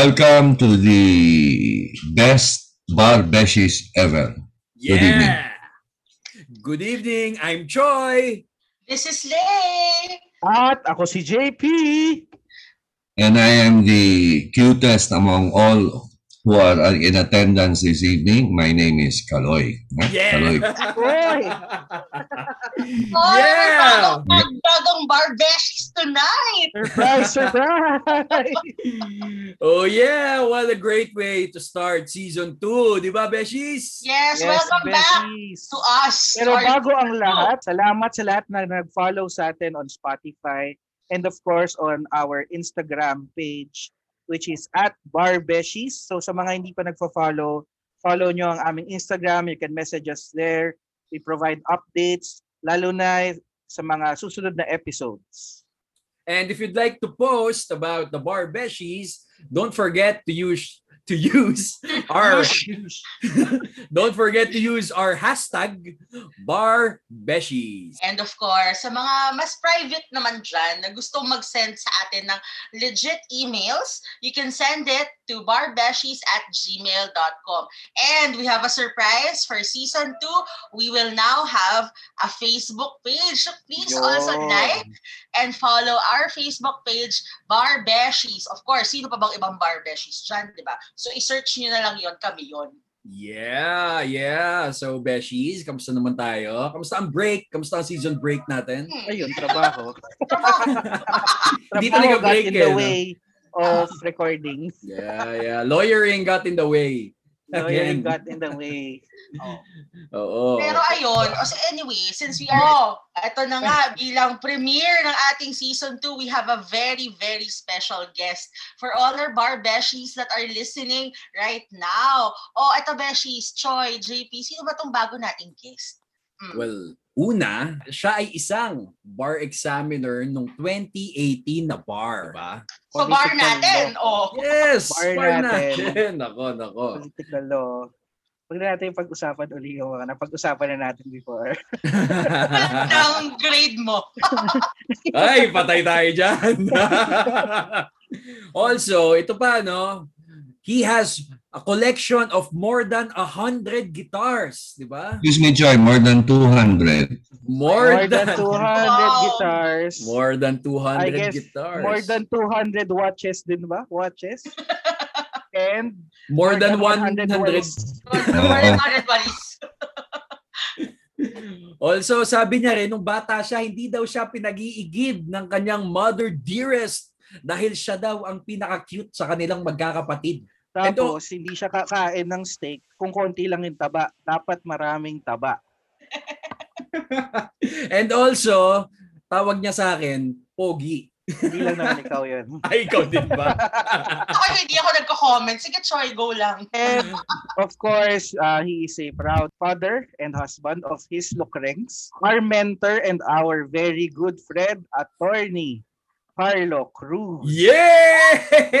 Welcome to the best bar beshies ever. Good evening. Yeah. Good evening. I'm Choi. This is Lay. At ako si JP. And I am the cutest among all who are in attendance this evening. My name is Kaloy. Kaloy. Yeah. Oy. Oh, Yeah. Bagong, bag- bagong bar beshies tonight. Surprise, surprise! oh yeah, what a great way to start season 2, di ba, Beshies? Yes, welcome back besties. to us. Pero bago ang lahat, salamat sa lahat na nag-follow sa atin on Spotify and of course on our Instagram page which is at Barbeshies. So sa mga hindi pa nagfo-follow, follow nyo ang aming Instagram. You can message us there. We provide updates, lalo na sa mga susunod na episodes. And if you'd like to post about the bar Beshies, don't forget to use to use our don't forget to use our hashtag bar Beshies. And of course, sa mga mas private naman dyan na gusto mag-send sa atin ng legit emails, you can send it to barbeshies at gmail.com. And we have a surprise for season 2. We will now have a Facebook page. So please also Yun. like and follow our Facebook page, Bar Beshies. Of course, sino pa bang ibang Bar Beshies dyan, di ba? So, i-search nyo na lang yon kami yon. Yeah, yeah. So, Beshies, kamusta naman tayo? Kamusta ang break? Kamusta ang season break natin? Ayun, trabaho. Hindi Trabaho talaga got break eh. no? Of recording. Yeah, yeah. Lawyering got in the way. Lawyering Again. got in the way. Oo. Pero ayun, so anyway, since we are, oh, eto na nga, bilang premiere ng ating season 2, we have a very, very special guest for all our bar beshies that are listening right now. Oh, eto beshies, Choi, JP, sino ba tong bago nating guest? Mm. Well, una, siya ay isang bar examiner nung 2018 na bar. Diba? So bar natin, oh. Yes! Bar Bar, natin. natin. Nako, nako. Political law. Huwag na natin pag-usapan uli yung mga napag-usapan na natin before. Ang grade mo. Ay, patay tayo dyan. also, ito pa, no? He has a collection of more than 100 guitars, di ba? Excuse me, Joy, more than 200. More, More than 200 Wow. guitars. More than 200 I guess guitars. More than 200 watches din ba? Watches. And More than 100. walls. More than 100 buddies. Also, sabi niya rin, nung bata siya, hindi daw siya pinag-iigib ng kanyang mother dearest dahil siya daw ang pinaka-cute sa kanilang magkakapatid. Tapos, hindi siya kakain ng steak kung konti lang yung taba. Dapat maraming taba. And also, tawag niya sa akin, Pogi. Hindi lang naman ikaw yun. Ay, ikaw din ba? Ako hindi ako nagko-comment. Sige, Choi, go lang. And of course, uh, he is a proud father and husband of his Lucrengs, our mentor and our very good friend, attorney Carlo Cruz. Yay!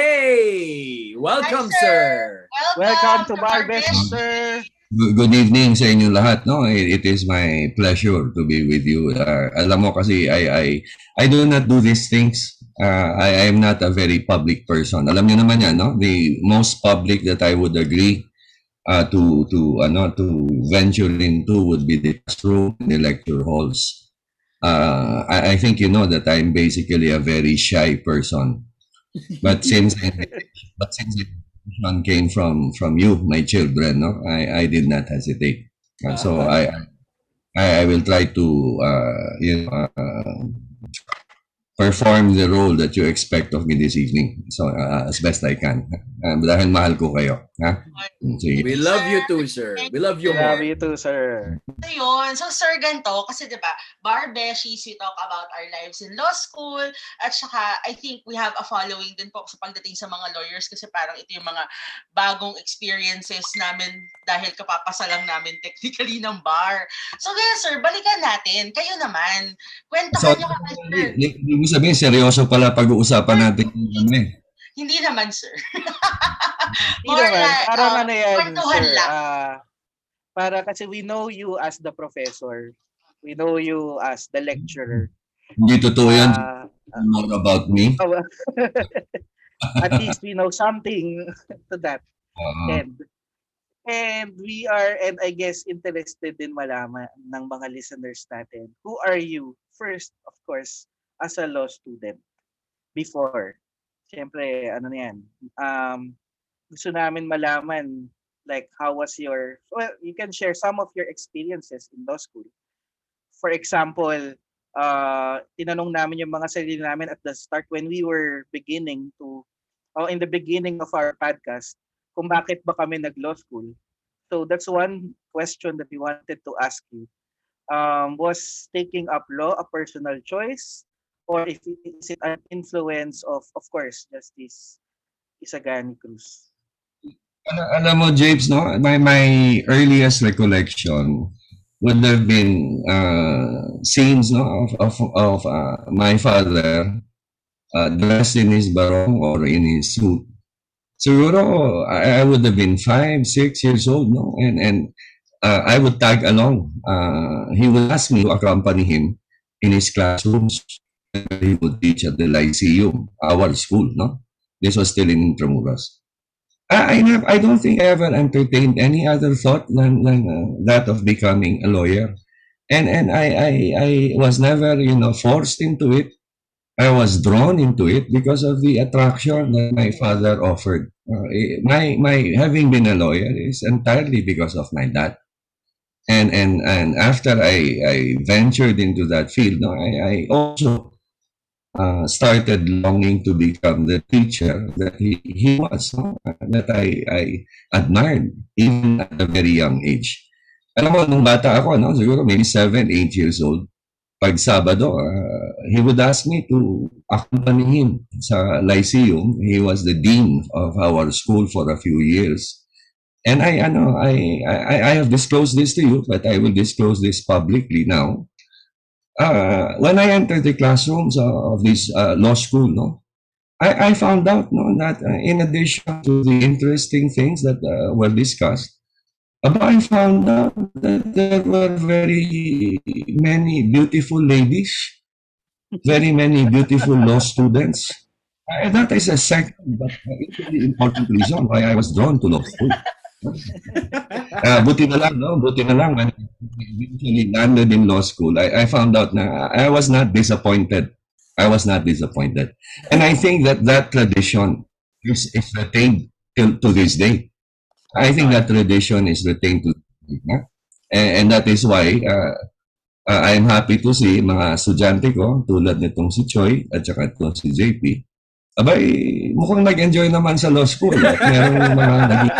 Welcome, Hi, sir. Welcome, Welcome to Bar Barbest, Beshies. sir. Good evening sa inyo lahat. No, it, is my pleasure to be with you. Uh, alam mo kasi I I I do not do these things. Uh, I I am not a very public person. Alam niyo naman yan, no? The most public that I would agree uh, to to ano to venture into would be the classroom, the lecture halls. Uh, I, I think you know that I'm basically a very shy person. But since but since invitation came from from you, my children, no, I I did not hesitate. Uh, so I I I will try to uh, you know uh, perform the role that you expect of me this evening. So uh, as best I can. Uh, dahil mahal ko kayo, ha? Sige. We love you too, sir. We love you Love more. you too, sir. So yun. So sir, ganito, kasi di ba, bar beshies, we talk about our lives in law school, at saka I think we have a following din po sa pagdating sa mga lawyers kasi parang ito yung mga bagong experiences namin dahil kapapasa lang namin technically ng bar. So yes sir, balikan natin. Kayo naman. So, Kwentahan nyo kami sir. Ibig sabihin, seryoso pala pag-uusapan natin eh. Hindi naman sir. Hindi More naman. like, Parang um, ano yan, sir. lang. ah, para kasi we know you as the professor. We know you as the lecturer. Hindi totoo yan. Ah, More about me. at least we know something to that Oo. end. And we are, and I guess, interested din malaman ng mga listeners natin. Who are you? First, of course, as a law student. Before. Siyempre, ano na yan. Um, gusto namin malaman, like, how was your, well, you can share some of your experiences in law school. For example, uh, tinanong namin yung mga sarili namin at the start when we were beginning to, oh, in the beginning of our podcast, kung bakit ba kami nag-law school. So that's one question that we wanted to ask you. Um, was taking up law a personal choice? Or if it, is it an influence of, of course, Justice Isagani Cruz? Al- alam mo, James, no? My, my earliest recollection would have been uh, scenes no, of, of, of uh, my father uh, dressed in his barong or in his suit. Siguro, I, I would have been five, six years old, no? And, and uh, I would tag along. Uh, he would ask me to accompany him in his classrooms. He would teach at the Lyceum, our school, no? This was still in Intramuros. I, I, I don't think I ever entertained any other thought than, than uh, that of becoming a lawyer. And, and I, I, I was never, you know, forced into it. I was drawn into it because of the attraction that my father offered. Uh, eh, my, my having been a lawyer is entirely because of my dad. And, and, and after I, I ventured into that field, no, I, I also uh, started longing to become the teacher that he, he was, no? that I, I admired even at a very young age. Alam mo, nung bata ako, no, siguro maybe 7, 8 years old, pag Sabado, uh, he would ask me to accompany him sa Lyceum. He was the dean of our school for a few years. And I, ano, I, I, I have disclosed this to you, but I will disclose this publicly now uh, when I entered the classrooms of this uh, law school, no, I, I found out no, that in addition to the interesting things that were discussed, aba, I found out that there were very many beautiful ladies, very many beautiful law students. Uh, that is a second but equally important reason why I was drawn to law school. Uh, buti na lang, no? Buti na lang. When I eventually landed in law school, I, I found out na I was not disappointed. I was not disappointed. And I think that that tradition is, is retained till to this day. I think that tradition is retained to and, and that is why uh, uh, I'm happy to see mga estudyante ko tulad nitong si Choi at saka itong si JP. Abay, mukhang nag-enjoy naman sa law school. At merong mga naging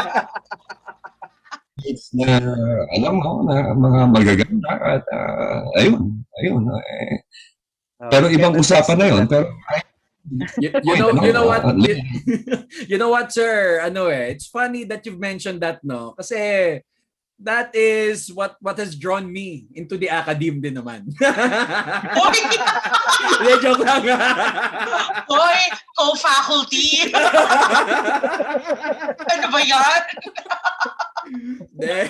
kids na alam mo na mga magaganda at ah, ayun, ayun. eh. pero Uh, ibang kaya usapan na yun. Pero You, you know, you know no? what? You, you know what, sir? Ano eh, it's funny that you've mentioned that, no? Kasi that is what what has drawn me into the academe din naman. Hoy! Hindi, joke lang. Hoy! Co-faculty! ano ba yan? Hindi.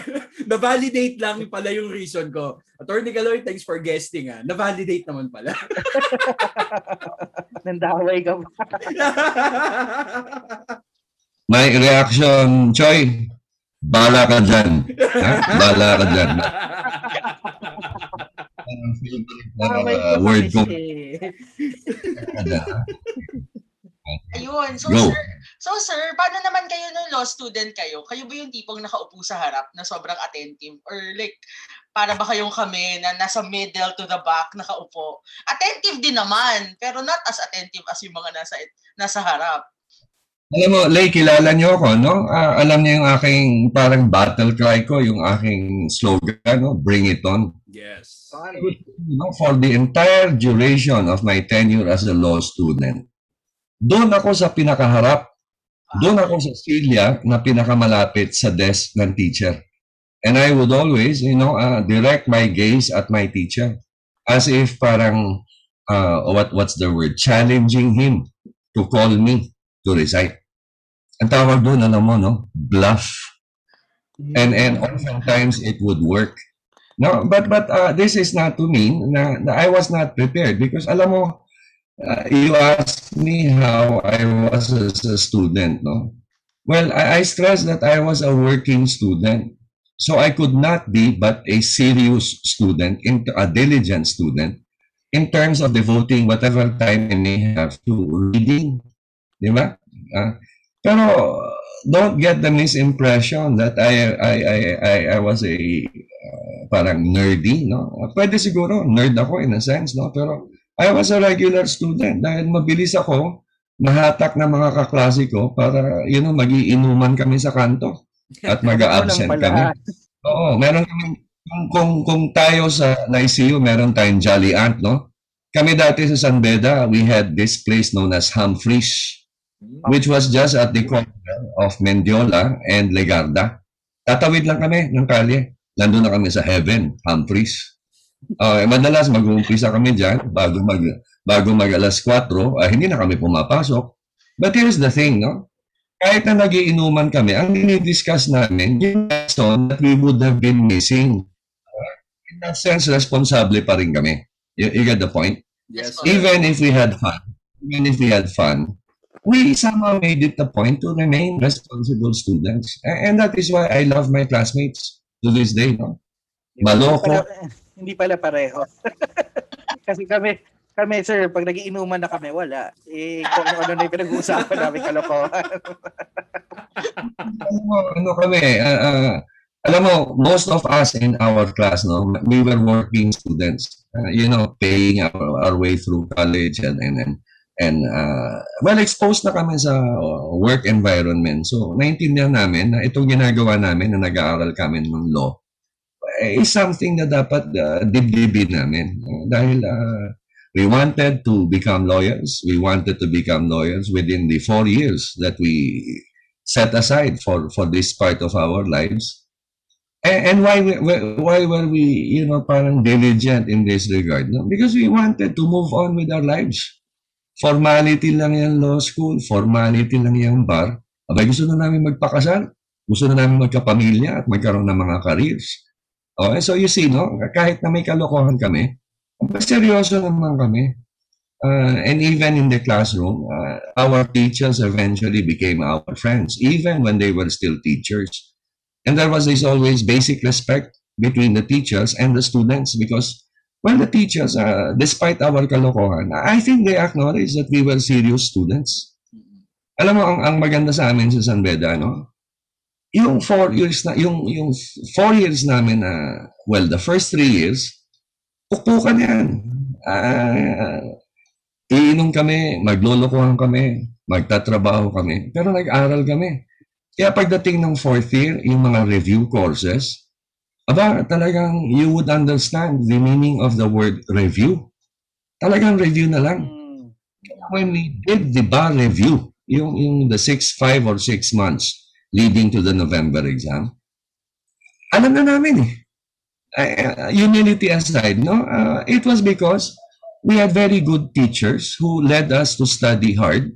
Na-validate lang pala yung reason ko. Attorney Galoy, thanks for guesting ah. Na-validate naman pala. Nandaway ka ba? my reaction, Choi, bala ka dyan. Ha? Bala ka dyan. Parang favorite na, Away uh, ko word ko. kasi. Ayun. So, Go. sir, so, sir, paano naman kayo nung law student kayo? Kayo ba yung tipong nakaupo sa harap na sobrang attentive? Or like, para ba kayong kami na nasa middle to the back, nakaupo? Attentive din naman, pero not as attentive as yung mga nasa, nasa harap. Alam mo, Lay, kilala niyo ako, no? Ah, alam niyo yung aking parang battle cry ko, yung aking slogan, no? Bring it on. yes. You know, for the entire duration of my tenure as a law student, doon ako sa pinakaharap. Doon ako sa silya na pinakamalapit sa desk ng teacher. And I would always, you know, uh, direct my gaze at my teacher as if parang, uh, what what's the word, challenging him to call me to recite. Ang tawag doon, alam mo, no? Bluff. And and oftentimes it would work. No, but but uh, this is not to mean na, na I was not prepared because alam mo uh, you asked me how I was as a student, no? Well, I, I stress that I was a working student. So I could not be but a serious student, in, a diligent student, in terms of devoting whatever time I may have to reading. Di ba? Ah, pero don't get the misimpression that I I I I, I was a uh, parang nerdy, no? Pwede siguro nerd ako in a sense, no? Pero I was a regular student dahil mabilis ako mahatak ng mga kaklase ko para you know magiinuman kami sa kanto at mag-absent kami. Oo, meron kami kung, kung, kung tayo sa Lyceum, meron tayong Jolly Ant, no? Kami dati sa San Beda, we had this place known as Humphreys, which was just at the corner of Mendiola and Legarda. Tatawid lang kami ng kalye. Nandun na kami sa Heaven, Humphreys. Uh, madalas mag-uumpisa kami dyan bago mag bago mag alas 4, ah, hindi na kami pumapasok. But here's the thing, no? Kahit na nagiinuman kami, ang dinidiscuss namin, yung lesson that we would have been missing. Uh, in that sense, responsable pa rin kami. You, you get the point? Yes, even if we had fun, even if we had fun, we somehow made it a point to remain responsible students. And that is why I love my classmates to this day. No? Maloko. Hindi pala, hindi pala pareho. Kasi kami, kami sir, pag nagiinuman na kami, wala. Eh, kung ano na yung pinag-uusapan namin kalokohan. Mo, ano kami, ah, ah, alam mo, most of us in our class, no, we were working students. Uh, you know, paying our, our way through college and and and, and uh, well exposed na kami sa uh, work environment. So, naintindihan namin na itong ginagawa namin na nag-aaral kami ng law eh, is something na dapat uh, dibdibin namin. Uh, dahil uh, we wanted to become lawyers. We wanted to become lawyers within the four years that we set aside for for this part of our lives. And, and why we, why were we you know parang diligent in this regard? No? Because we wanted to move on with our lives. Formality lang yung law school, formality lang yung bar. Abay, gusto na namin magpakasal. Gusto na namin magkapamilya at magkaroon ng mga careers. Okay, so you see, no? Kahit na may kalokohan kami, seryoso naman kami. Uh, and even in the classroom, uh, our teachers eventually became our friends, even when they were still teachers. And there was this always basic respect between the teachers and the students because, well, the teachers, uh, despite our kalokohan, I think they acknowledge that we were serious students. Alam mo, ang, ang maganda sa amin sa San Beda, no? Yung four years na, yung, yung four years namin na, well, the first three years, pukpukan yan. Ah, iinom kami, maglolokohan kami, magtatrabaho kami, pero nag-aral kami. Kaya pagdating ng fourth year, yung mga review courses, aba, talagang you would understand the meaning of the word review. Talagang review na lang. Hmm. When we did the bar review, yung, yung the six, five or six months leading to the November exam, alam na namin eh. Uh, humility aside, no? Uh, it was because we had very good teachers who led us to study hard.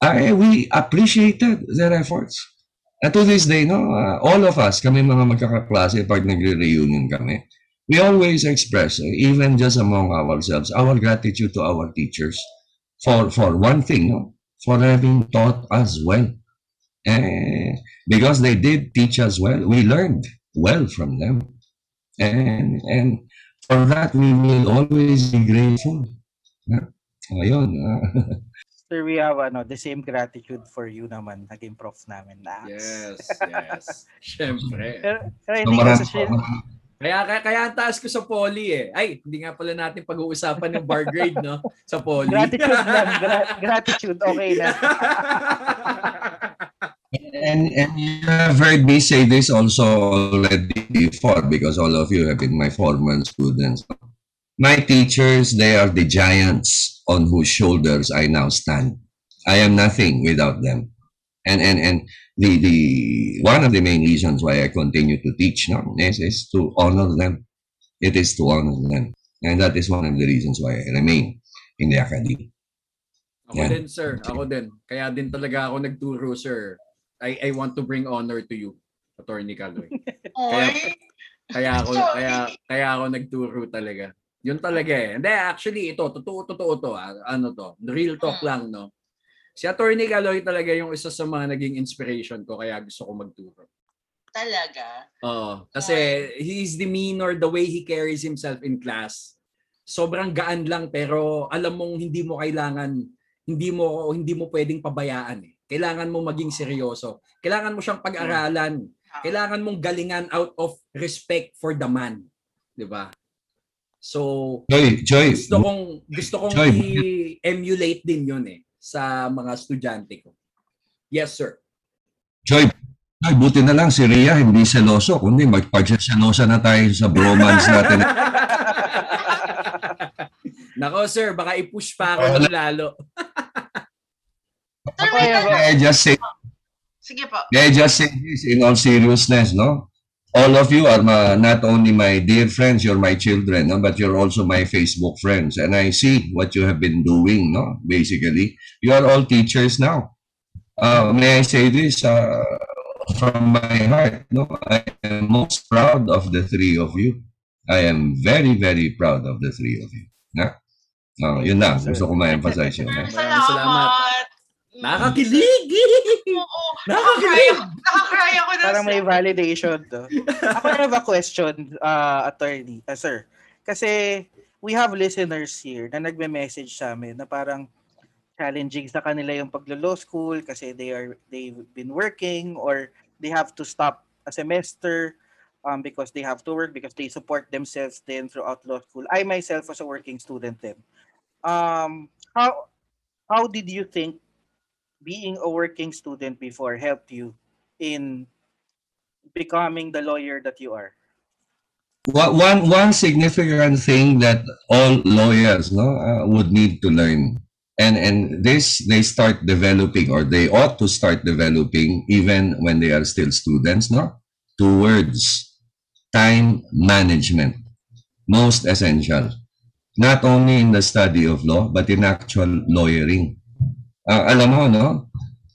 Uh, we appreciated their efforts. And to this day, no, uh, all of us, kami mga magkakaklase, pag nagre-reunion kami, we always express, uh, even just among ourselves, our gratitude to our teachers for for one thing, no, for having taught us well. Eh, because they did teach us well, we learned well from them. And and for that, we will always be grateful. Ayun. ah. Sir, we have ano, the same gratitude for you naman, naging prof namin. Nax. Yes, yes. Siyempre. Pero, pero So, hindi kasi siya, Kaya, kaya, kaya ang taas ko sa poly eh. Ay, hindi nga pala natin pag-uusapan yung bar grade, no? Sa poly. gratitude lang, gra- gratitude, okay na. And, and you have heard me say this also already before because all of you have been my former students. My teachers, they are the giants on whose shoulders I now stand. I am nothing without them. And and and the the one of the main reasons why I continue to teach no, is, is to honor them. It is to honor them. And that is one of the reasons why I remain in the academy. Ako Yan. din, sir. Ako din. Kaya din talaga ako nagturo, sir. I, I want to bring honor to you, Attorney Caloy. Oy, Kaya ako, kaya, kaya ako nagturo talaga. Yun talaga eh. Hindi, actually, ito, totoo, totoo to. ah. Ano to, real talk Mm. lang, no? Si Attorney Galoy talaga yung isa sa mga naging inspiration ko kaya gusto ko magturo. Talaga. Oo. Kasi his demeanor, the way he carries himself in class, sobrang gaan lang pero alam mong hindi mo kailangan, hindi mo hindi mo pwedeng pabayaan eh. Kailangan mo maging seryoso. Kailangan mo siyang pag-aralan. Kailangan mong galingan out of respect for the man. 'Di ba? So, Joy, Joy, gusto kong gusto kong Joy. i-emulate din 'yun eh sa mga estudyante ko. Yes, sir. Joy, Joy, buti na lang si Rhea hindi seloso, kundi magpagselosa na tayo sa bromance natin. Nako, sir, baka i-push pa ako ng lalo. Sir, may tanong. Just say, Sige po. I just say this in all seriousness, no? All of you are ma- not only my dear friends, you're my children, no? but you're also my Facebook friends. And I see what you have been doing, no? Basically, you are all teachers now. Uh, may I say this uh, from my heart, no? I am most proud of the three of you. I am very, very proud of the three of you. Na? Oh, yun lang. Gusto ko ma-emphasize yun. No? Maraming salamat. Nakakilig! Oo. Nakakakilig! Nakakry ako. Na Parang may validation to. Ako I have a question, uh, attorney, uh, sir. Kasi we have listeners here na nagme-message sa amin na parang challenging sa kanila yung paglo-law school kasi they are they've been working or they have to stop a semester um, because they have to work because they support themselves then throughout law school. I myself was a working student then. Um, how how did you think being a working student before helped you in becoming the lawyer that you are? One, one, significant thing that all lawyers no, uh, would need to learn, and, and this they start developing or they ought to start developing even when they are still students, no? Two words, time management, most essential. Not only in the study of law, but in actual lawyering. Uh, alam mo, no?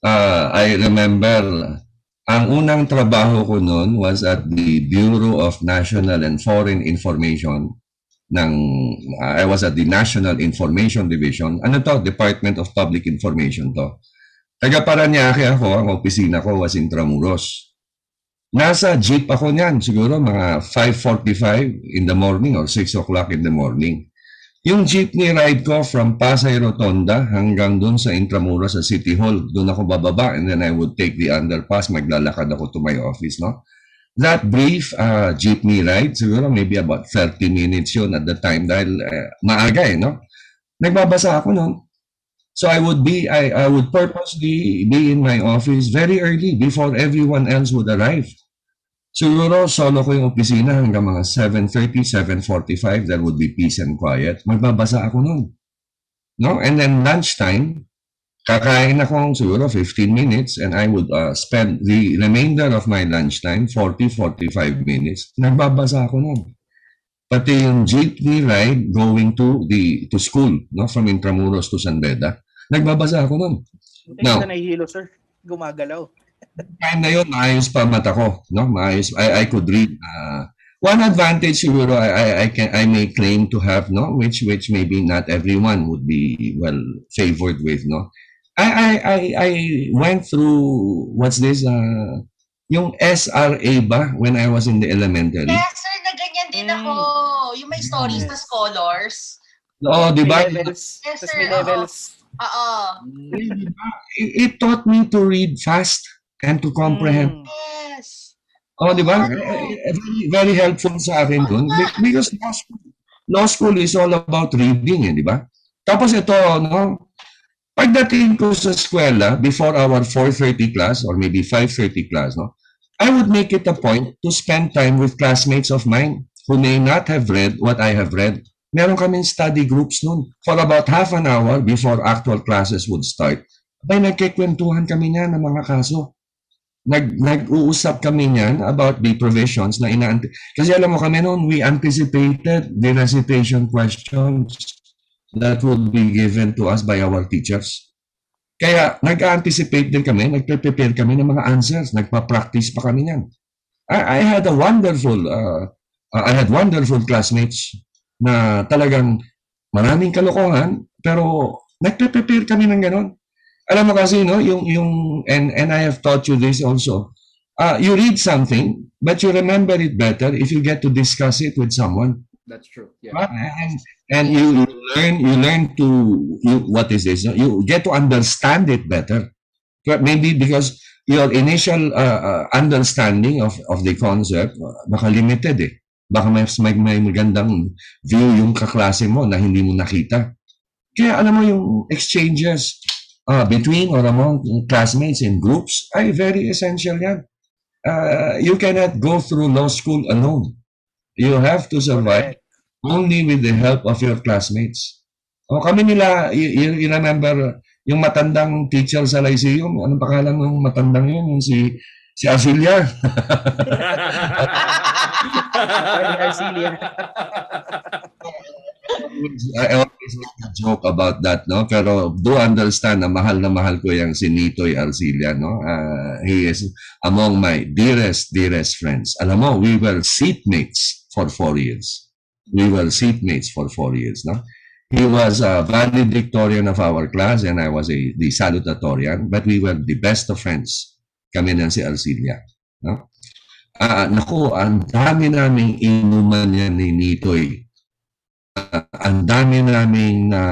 Uh, I remember ang unang trabaho ko noon was at the Bureau of National and Foreign Information ng I was at the National Information Division. Ano to? Department of Public Information to. Taga Paranaque ako, ang opisina ko was Intramuros. Nasa jeep ako niyan, siguro mga 5.45 in the morning or 6 o'clock in the morning. Yung jeepney ride ko from Pasay Rotonda hanggang doon sa Intramuros sa City Hall, doon ako bababa and then I would take the underpass, maglalakad ako to my office, no? That brief uh, jeepney ride, siguro maybe about 30 minutes yun at the time dahil uh, maaga eh, no? Nagbabasa ako noon. So I would be, I, I would purposely be in my office very early before everyone else would arrive. Siguro solo ko yung opisina hanggang mga 7.30, 7.45, there would be peace and quiet. Magbabasa ako noon. No? And then lunchtime, kakain ako siguro 15 minutes and I would uh, spend the remainder of my lunchtime, 40-45 minutes, nagbabasa ako noon. Pati yung jeepney ride going to the to school, no, from Intramuros to San Beda, nagbabasa ako noon. Hindi No. ka nahihilo, sir. Gumagalaw. Time na yun, maayos pa mata ko, no? Maayos, I, I could read. Uh, one advantage siguro I, I, I can I may claim to have, no? Which which maybe not everyone would be well favored with, no? I I I, I went through what's this? Uh, yung SRA ba when I was in the elementary? Yes, sir, na ganyan din Mm. ako. Yung may stories na scholars. Oo, di ba? Yes, sir, may levels. Oo. It, it taught me to read fast and to comprehend. Mm. Yes. Oh, di ba? Eh, Very, very helpful sa akin dun. Be- Because law school, law school is all about reading, eh, di ba? Tapos ito, no? Pagdating ko sa eskwela, before our 4.30 class or maybe 5.30 class, no? I would make it a point to spend time with classmates of mine who may not have read what I have read. Meron kaming study groups nun. For about half an hour before actual classes would start, ay nagkikwentuhan kami niyan ng mga kaso nag nag-uusap kami niyan about the provisions na ina kasi alam mo kami noon we anticipated the recitation questions that would be given to us by our teachers. Kaya nag-anticipate din kami, nagpe-prepare kami ng mga answers, nagpa-practice pa kami niyan. I, I had a wonderful uh, uh, I had wonderful classmates na talagang maraming kalokohan, pero nagpe-prepare kami ng ganon. Alam mo kasi, no, yung, yung, and, and I have taught you this also, uh, you read something, but you remember it better if you get to discuss it with someone. That's true. Yeah. Right? And, and you you learn you learn to you, what is this? You get to understand it better. But Maybe because your initial uh, uh, understanding of of the concept uh, baka limited eh. Baka may, may, may magandang view yung kaklase mo na hindi mo nakita. Kaya alam mo yung exchanges uh, between or among classmates in groups ay very essential yan. Uh, you cannot go through law school alone. You have to survive only with the help of your classmates. O kami nila, you, you, you remember yung matandang teacher sa Lyceum, anong pangalan ng matandang yun? Yung si si Asilia. Arcelia. I always make a joke about that, no? Pero do understand na mahal na mahal ko yung si Nitoy Arcilia, no? Uh, he is among my dearest, dearest friends. Alam mo, we were seatmates for four years. We were seatmates for four years, no? He was a valedictorian of our class and I was a the salutatorian, but we were the best of friends. Kami ng si Arcilia, no? Ah, naku, ang dami naming inuman yan ni Nitoy uh, ang dami naming na,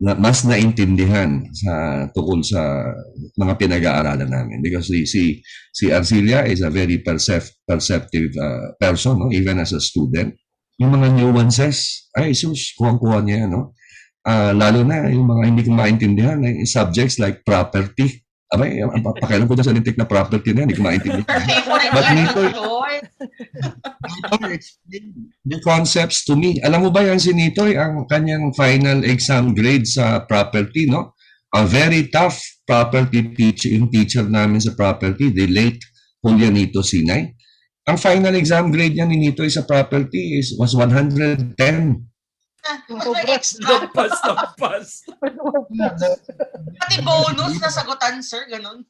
na mas naintindihan sa tukol sa mga pinag-aaralan namin. Because si si si Arcilia is a very percep- perceptive uh, person no? Even as a student. Yung mga nuances ay sus kuha-kuha niya no? Ah, lalo na yung mga hindi ko maintindihan eh, subjects like property abay ang pakialam ko dyan sa lintik na property na yan, hindi ko maintindihan But yan, Nitoy- the concepts to me. Alam mo ba yan si Nitoy, ang kanyang final exam grade sa property, no? A very tough property teacher, yung teacher namin sa property, the late Julianito Sinay. Ang final exam grade niya ni Nitoy sa property is was 110. May extra. Lampas, lampas. Pati bonus na sagutan, sir. Ganun.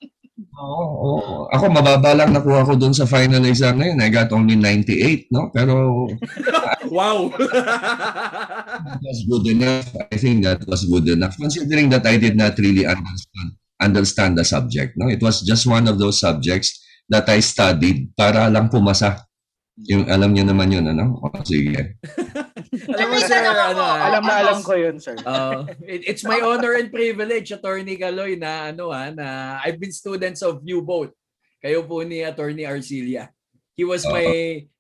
Oo, oo. Ako, mababa lang nakuha ko doon sa final exam na yun. I got only 98, no? Pero Wow. That was good enough. I think that was good enough, considering that I did not really understand understand the subject. No, it was just one of those subjects that I studied para lang pumasa. Yung alam niyo naman yun, ano? O, sige. alam mo, sir, ano, ah, Alam na alam ko yun, sir. Uh, it- it's my honor and privilege, Attorney Galoy, na ano ha, na I've been students of you both. Kayo po ni Attorney Arcilia. He was my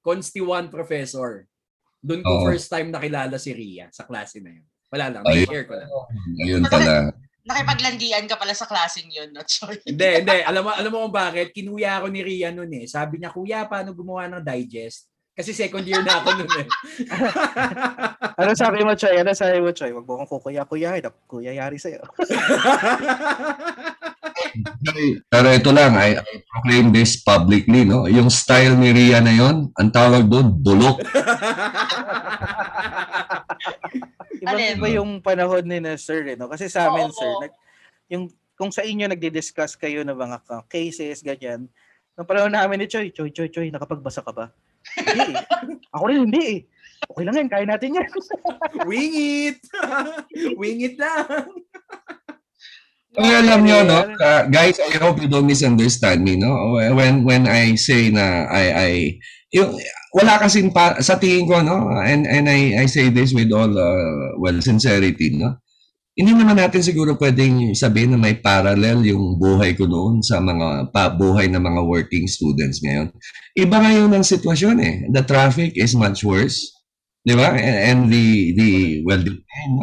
Consti 1 professor. Doon ko Oo. first time nakilala si Ria sa klase na yun. Wala lang, Ayun. share ko lang. Ayun pala. Nakipaglandian ka pala sa klaseng yun, no, Joy? Hindi, hindi. Alam mo, alam mo kung bakit? Kinuya ako ni Ria noon eh. Sabi niya, kuya, paano gumawa ng digest? Kasi second year na ako noon eh. Ano sabi mo, Choy? Ano sabi mo, Choy? Wag mo kong kukuya-kuya. Kuya yari sa'yo. Pero ito lang, I, I proclaim this publicly, no? Yung style ni Ria na yon, ang tawag doon, bulok. Alin? iba yung panahon ni na sir, eh, no? Kasi sa amin, Oo. sir, nag, yung, kung sa inyo nagdi-discuss kayo ng mga cases, ganyan, nung panahon namin ni Choy, Choy, Choy, Choy, nakapagbasa ka ba? Hindi eh. Ako rin hindi eh. Okay lang yan, kaya natin yan. Wing it! Wing it lang! Kaya alam nyo, no, uh, guys, I hope you don't misunderstand me, no? When when I say na I I yung wala kasi pa, sa tingin ko, no? And and I I say this with all uh, well sincerity, no? Hindi naman natin siguro pwedeng sabihin na may parallel yung buhay ko noon sa mga pa, buhay ng mga working students ngayon. Iba ngayon ang sitwasyon eh. The traffic is much worse. Di ba? And, the the well the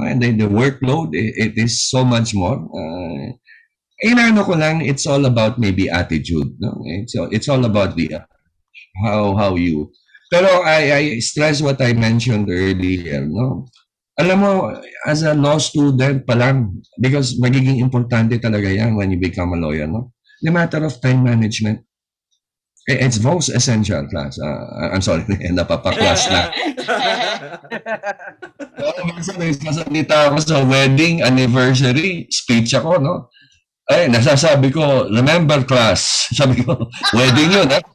and then the workload it, it is so much more. Uh, inano ko lang it's all about maybe attitude, no? It's it's all about the how how you Pero I I stress what I mentioned earlier, no? Alam mo, as a law student pa lang, because magiging importante talaga yan when you become a lawyer, no? The matter of time management. Eh, It's most essential class. Uh, I'm sorry, napapaklas na. Minsan nagsasalita ako sa wedding anniversary speech ako, no? Ay, nasasabi ko, remember class. Sabi ko, wedding yun, ha?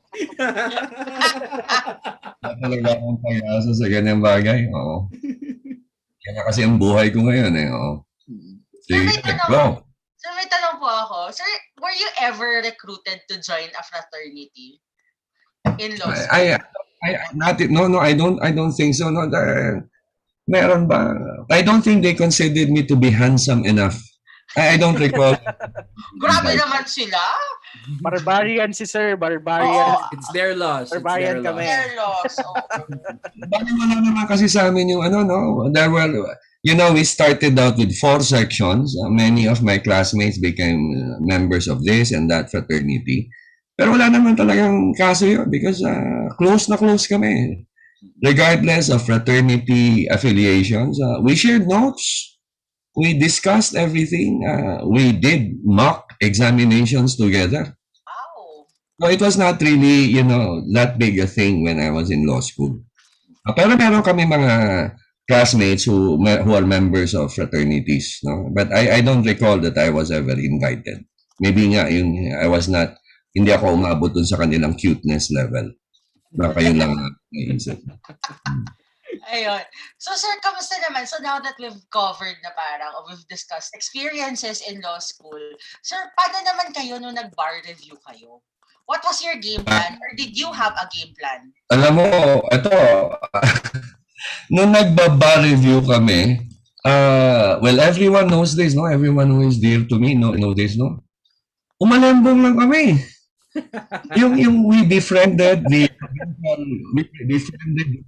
talaga akong pag-asa sa ganyang bagay. Oo. Yan na kasi ang buhay ko ngayon eh. Oo. Sige, may tanong- go. Sir, may tanong po ako. Sir, were you ever recruited to join a fraternity in law school? I, I, I, not, no, no, I don't, I don't think so. No, the, meron ba? I don't think they considered me to be handsome enough. I, I don't recall. Grabe naman sila. Barbarian si Sir, barbarian. Oo. It's their loss. It's Barbarian their kami. loss. Their loss. Oo. Bakit wala naman kasi sa amin yung ano, no? There were, you know, we started out with four sections. Uh, many of my classmates became uh, members of this and that fraternity. Pero wala naman talagang kaso yun because uh, close na close kami. Regardless of fraternity affiliations, uh, we shared notes. We discussed everything. Uh, we did mock examinations together. Wow. No, it was not really, you know, that big a thing when I was in law school. Uh, pero meron kami mga classmates who who are members of fraternities, no? But I I don't recall that I was ever invited. Maybe nga yung I was not hindi ako umabot dun sa kanilang cuteness level. Baka yun lang ang naisip. Ayun. So, sir, kamusta naman? So, now that we've covered na parang, or we've discussed experiences in law school, sir, paano naman kayo nung nag-bar review kayo? What was your game plan? Or did you have a game plan? Alam mo, ito, nung nagbaba review kami, uh, well, everyone knows this, no? Everyone who is dear to me know, know this, no? Umalembong lang kami. yung, yung we befriended the, we befriended,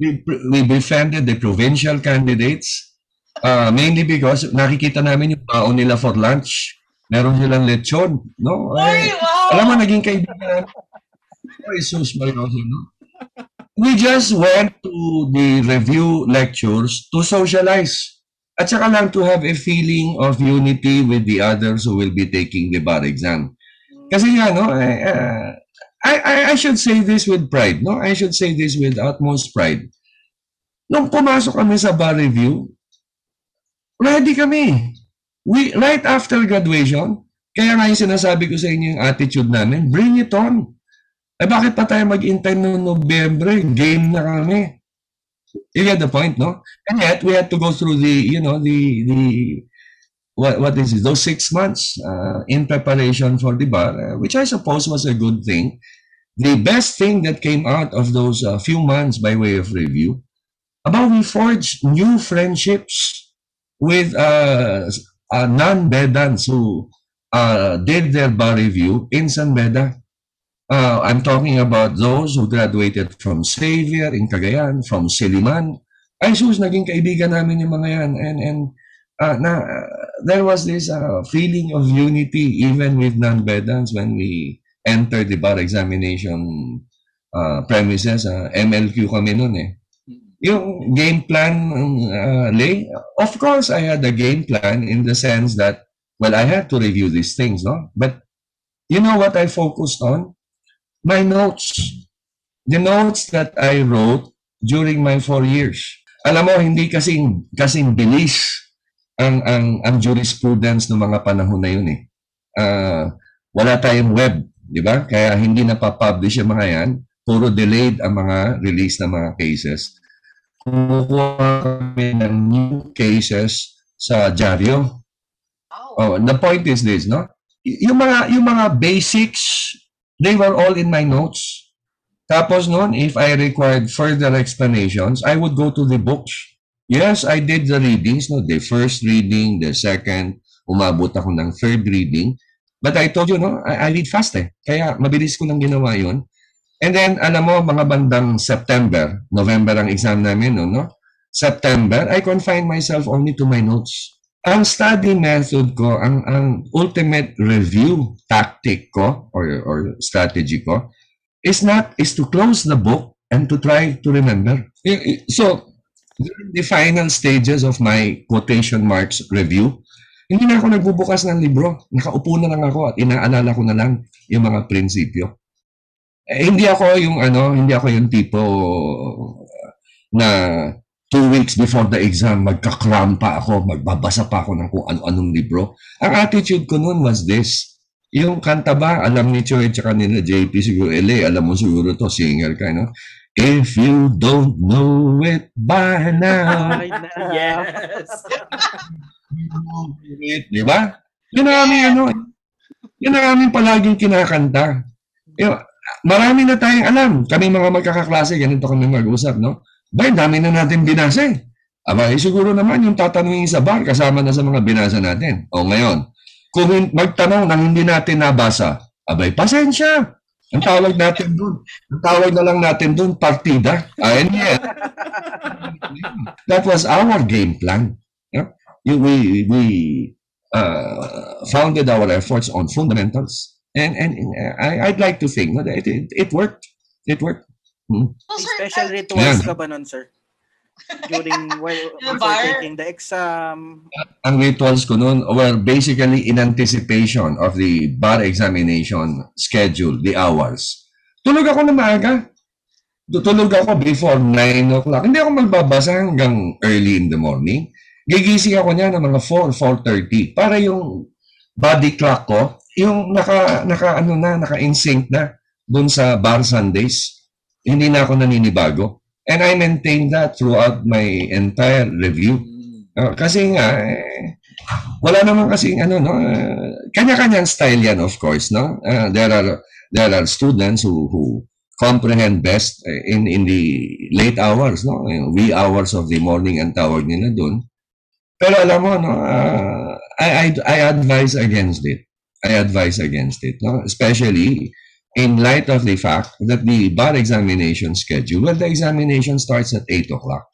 we, we befriended the provincial candidates, uh, mainly because nakikita namin yung baon nila for lunch. Meron silang lechon, no? Uy, Eh, wow! alam mo, naging kaibigan Jesus Marioso, no? We just went to the review lectures to socialize. At saka lang to have a feeling of unity with the others who will be taking the bar exam. Kasi nga, no, eh, uh, I, I, I should say this with pride, no? I should say this with utmost pride. Nung pumasok kami sa bar review, ready kami. We, right after graduation, kaya nga yung sinasabi ko sa inyo yung attitude namin, bring it on. Eh bakit pa tayo mag-intay noong Nobyembre? Game na kami. You get the point, no? And yet, we had to go through the, you know, the, the, what, what is it, those six months uh, in preparation for the bar, uh, which I suppose was a good thing. The best thing that came out of those uh, few months by way of review, about we forged new friendships with uh, non-Bedans who uh, did their bar review in San Beda. Uh, I'm talking about those who graduated from Xavier in Cagayan, from Siliman. Ay, sus, naging kaibigan namin yung mga yan. And, and uh, na, there was this uh, feeling of unity even with non-Bedans when we entered the bar examination uh, premises. Uh, MLQ kami nun eh. Yung game plan, uh, Lay, of course, I had a game plan in the sense that, well, I had to review these things, no? But you know what I focused on? My notes. The notes that I wrote during my four years. Alam mo, hindi kasing, kasing bilis ang, ang, ang jurisprudence ng mga panahon na yun eh. Uh, wala tayong web, di ba? Kaya hindi napapublish yung mga yan. Puro delayed ang mga release ng mga cases kumukuha kami ng new cases sa dyaryo. Wow. Oh, the point is this, no? Y- Yung mga yung mga basics, they were all in my notes. Tapos noon, if I required further explanations, I would go to the books. Yes, I did the readings, no? The first reading, the second, umabot ako ng third reading. But I told you, no, I, I read fast eh. Kaya mabilis ko lang ginawa yun. And then, alam mo, mga bandang September, November ang exam namin, no? no? September, I confine myself only to my notes. Ang study method ko, ang, ang ultimate review tactic ko or, or strategy ko is not, is to close the book and to try to remember. So, during the final stages of my quotation marks review, hindi na ako nagbubukas ng libro. Nakaupo na lang ako at inaalala ko na lang yung mga prinsipyo. Eh, hindi ako yung ano, hindi ako yung tipo na two weeks before the exam, magkakrampa ako, magbabasa pa ako ng kung ano-anong libro. Ang attitude ko noon was this. Yung kanta ba, alam ni Choi at saka nila JP siguro, LA, alam mo siguro to, singer ka, no? If you don't know it by now, na. Yes. Di ba? Yun ang aming ano, yun ang aming palaging kinakanta. Yung, marami na tayong alam. Kami mga magkakaklase, ganito kami mag-usap, no? Ba, dami na natin binasa eh. Aba, eh, siguro naman yung tatanungin sa bar, kasama na sa mga binasa natin. O ngayon, kung magtanong nang hindi natin nabasa, abay, pasensya. Ang tawag natin doon, ang tawag na lang natin doon, partida. Ah, and yet, that was our game plan. Yeah? You- We, we uh, founded our efforts on fundamentals. And, and uh, I, I'd like to think that it, it, it worked. It worked. Hmm. Special rituals Yan. ka ba nun, sir? During, while, before bar? taking the exam. Ang rituals ko noon were basically in anticipation of the bar examination schedule, the hours. Tulog ako na maaga. Tutulog ako before 9 o'clock. Hindi ako magbabasa hanggang early in the morning. Gigising ako niya ng mga 4, 4.30 para yung body clock ko, yung naka, naka ano na, naka in sync na dun sa bar Sundays. Hindi na ako naninibago. And I maintained that throughout my entire review. Ah, kasi nga, eh, wala naman kasi ano, no, uh, kanya-kanyang style yan, of course, no? Ah, there are there are students who who comprehend best eh, in in the late hours, no? Yung wee hours of the morning ang tawag nila doon. Pero alam mo, no, ah, I, I I advise against it. I advise against it, no? Especially in light of the fact that the bar examination schedule, well, the examination starts at 8 o'clock.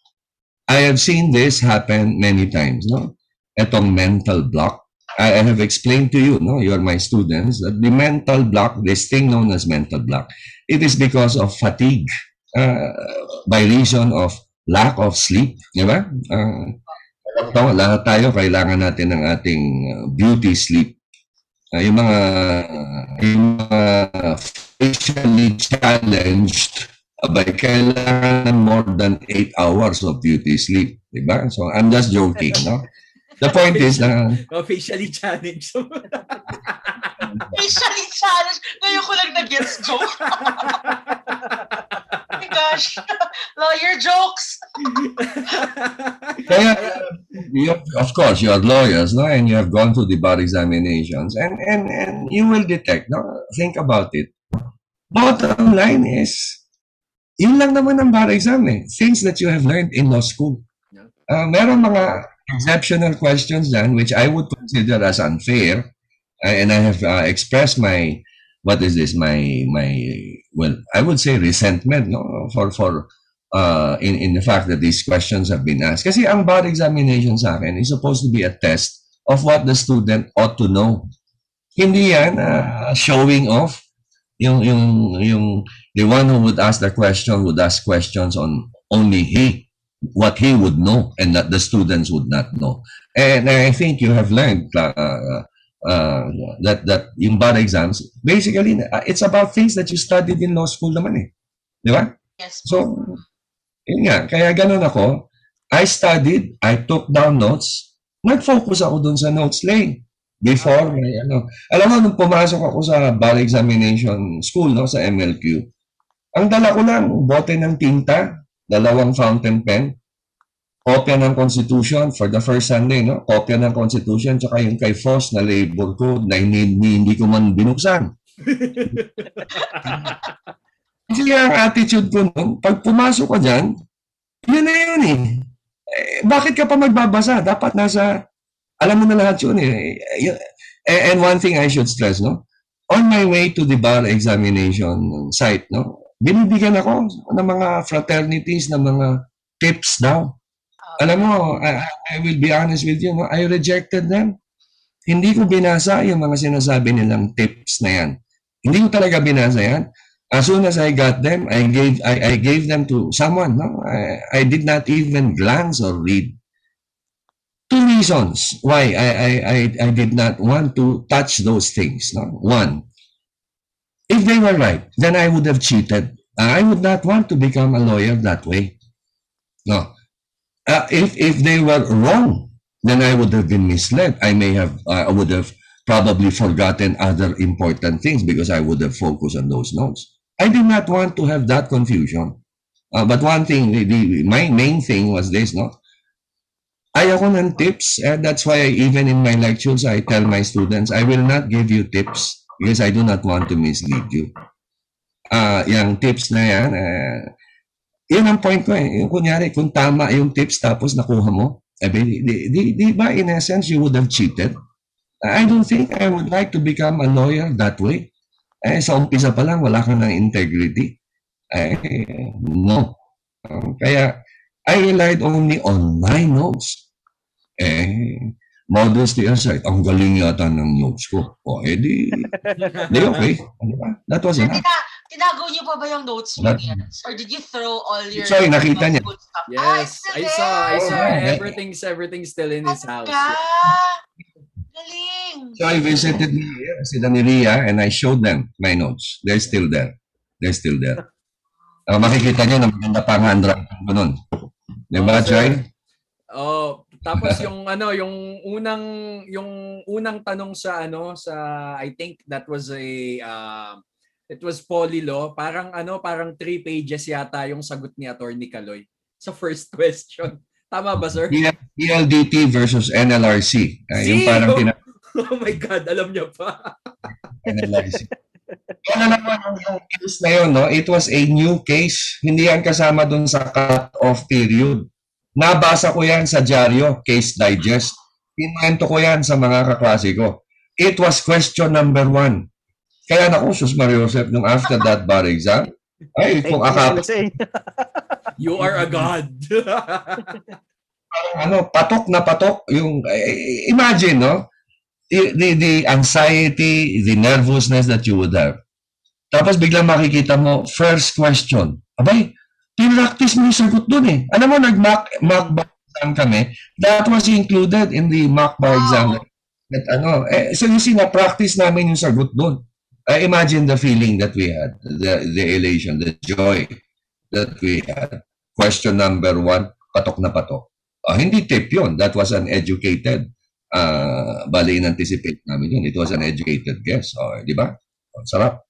I have seen this happen many times, no? Etong mental block. I have explained to you, no? You're my students, that the mental block, this thing known as mental block, it is because of fatigue, uh, by reason of lack of sleep, di ba? Uh, lahat tayo kailangan natin ng ating uh, beauty sleep. Uh, yung mga, yung mga facially challenged, abay, kailangan ng more than 8 hours of beauty sleep. Diba? So, I'm just joking, no? The point is na, Officially challenged. Facially challenge. Ngayon ko lang nag-gets joke. oh gosh. Lawyer jokes. kaya, you, of course, you are lawyers, no? And you have gone through the bar examinations, and, and, and you will detect, no? Think about it. Bottom line is, yun lang naman ang bar exam eh. Things that you have learned in law school. Yeah. Uh, meron mga exceptional questions dyan which I would consider as unfair. Uh, and I have uh, expressed my, what is this, my, my, well, I would say resentment, no? For, for, uh, in, in the fact that these questions have been asked. Kasi ang bar examination sa akin is supposed to be a test of what the student ought to know. Hindi yan uh, showing off. Yung, yung, yung, the one who would ask the question would ask questions on only he, what he would know and that the students would not know. And I think you have learned uh, uh, that that yung bar exams, basically, uh, it's about things that you studied in law school naman eh. Di ba? Yes. So, yun nga, kaya ganun ako. I studied, I took down notes, nag-focus ako dun sa notes lane. Before, may ano. Alam mo, nung pumasok ako sa bar examination school, no, sa MLQ, ang dala ko lang, bote ng tinta, dalawang fountain pen, kopya ng Constitution for the first Sunday, no? Kopya ng Constitution, tsaka yung kay Foss na labor ko na hindi, hindi ko man binuksan. Kasi ang attitude ko noon, pag pumasok ka dyan, yun na yun eh. eh. Bakit ka pa magbabasa? Dapat nasa, alam mo na lahat yun eh. And one thing I should stress, no? On my way to the bar examination site, no? Binibigyan ako ng mga fraternities, ng mga tips daw. Alam mo, I, I will be honest with you, no? I rejected them. Hindi ko binasa yung mga sinasabi nilang tips na yan. Hindi ko talaga binasa yan. As soon as I got them, I gave I, I gave them to someone. No? I, I did not even glance or read. Two reasons why I, I, I, I did not want to touch those things. No? One, if they were right, then I would have cheated. I would not want to become a lawyer that way. No. Uh, if if they were wrong, then I would have been misled. I may have uh, I would have probably forgotten other important things because I would have focused on those notes. I did not want to have that confusion. Uh, but one thing, the, my main thing was this, no? Ayoko ng tips, and that's why even in my lectures, I tell my students, I will not give you tips because I do not want to mislead you. Ah, yung tips na yan, uh, yun ang point ko eh. Yung kunyari, kung tama yung tips tapos nakuha mo, eh, di, di, di, di ba in essence you would have cheated? I don't think I would like to become a lawyer that way. Eh, sa umpisa pa lang, wala ka ng integrity. Eh, no. Uh, kaya, I relied only on my notes. Eh, modesty aside, ang galing yata ng notes ko. O, eh di, di okay. Ano ba? That was enough. Tina, tinago niyo pa ba yung notes mo, Niels? Or did you throw all your Sorry, nakita niya. stuff? Ah, Yes, still I saw, I saw. Oh, yeah. Everything's, everything's still in his house. Talaga? Galing. So I visited sila ni Ria, and I showed them my notes. They're still there. They're still there. Uh, makikita nyo na maganda pa ang handwriting ko nun. Di ba, Oh. Joy? Oh, tapos yung ano, yung unang yung unang tanong sa ano sa I think that was a uh, it was Polilo, parang ano, parang three pages yata yung sagot ni Attorney Kaloy sa first question. Tama ba, sir? ELDT versus NLRC. Uh, yung See? parang tina- Oh my God, alam niya pa. NLRC. Ano naman yung yung case na yun, no? It was a new case. Hindi yan kasama dun sa cut-off period. Nabasa ko yan sa dyaryo, case digest. Pinwento ko yan sa mga kaklase ko. It was question number one. Kaya sus Mario Joseph, nung after that bar exam, ay, kung you, akap. You are a god. ano, patok na patok, yung, eh, imagine, no? The, the, the anxiety, the nervousness that you would have. Tapos biglang makikita mo, first question. Abay, pinractice mo yung sagot dun eh. Alam mo, nag-mock mock bar exam kami. That was included in the mock bar Wow. exam. That, ano, eh, so you see, na-practice namin yung sagot dun. I imagine the feeling that we had, the, the elation, the joy that we had. Question number one, patok na patok. Ah, hindi tip yun. That was an educated, uh, bali in-anticipate namin yun. It was an educated guess. Oh, di ba? Ang sarap.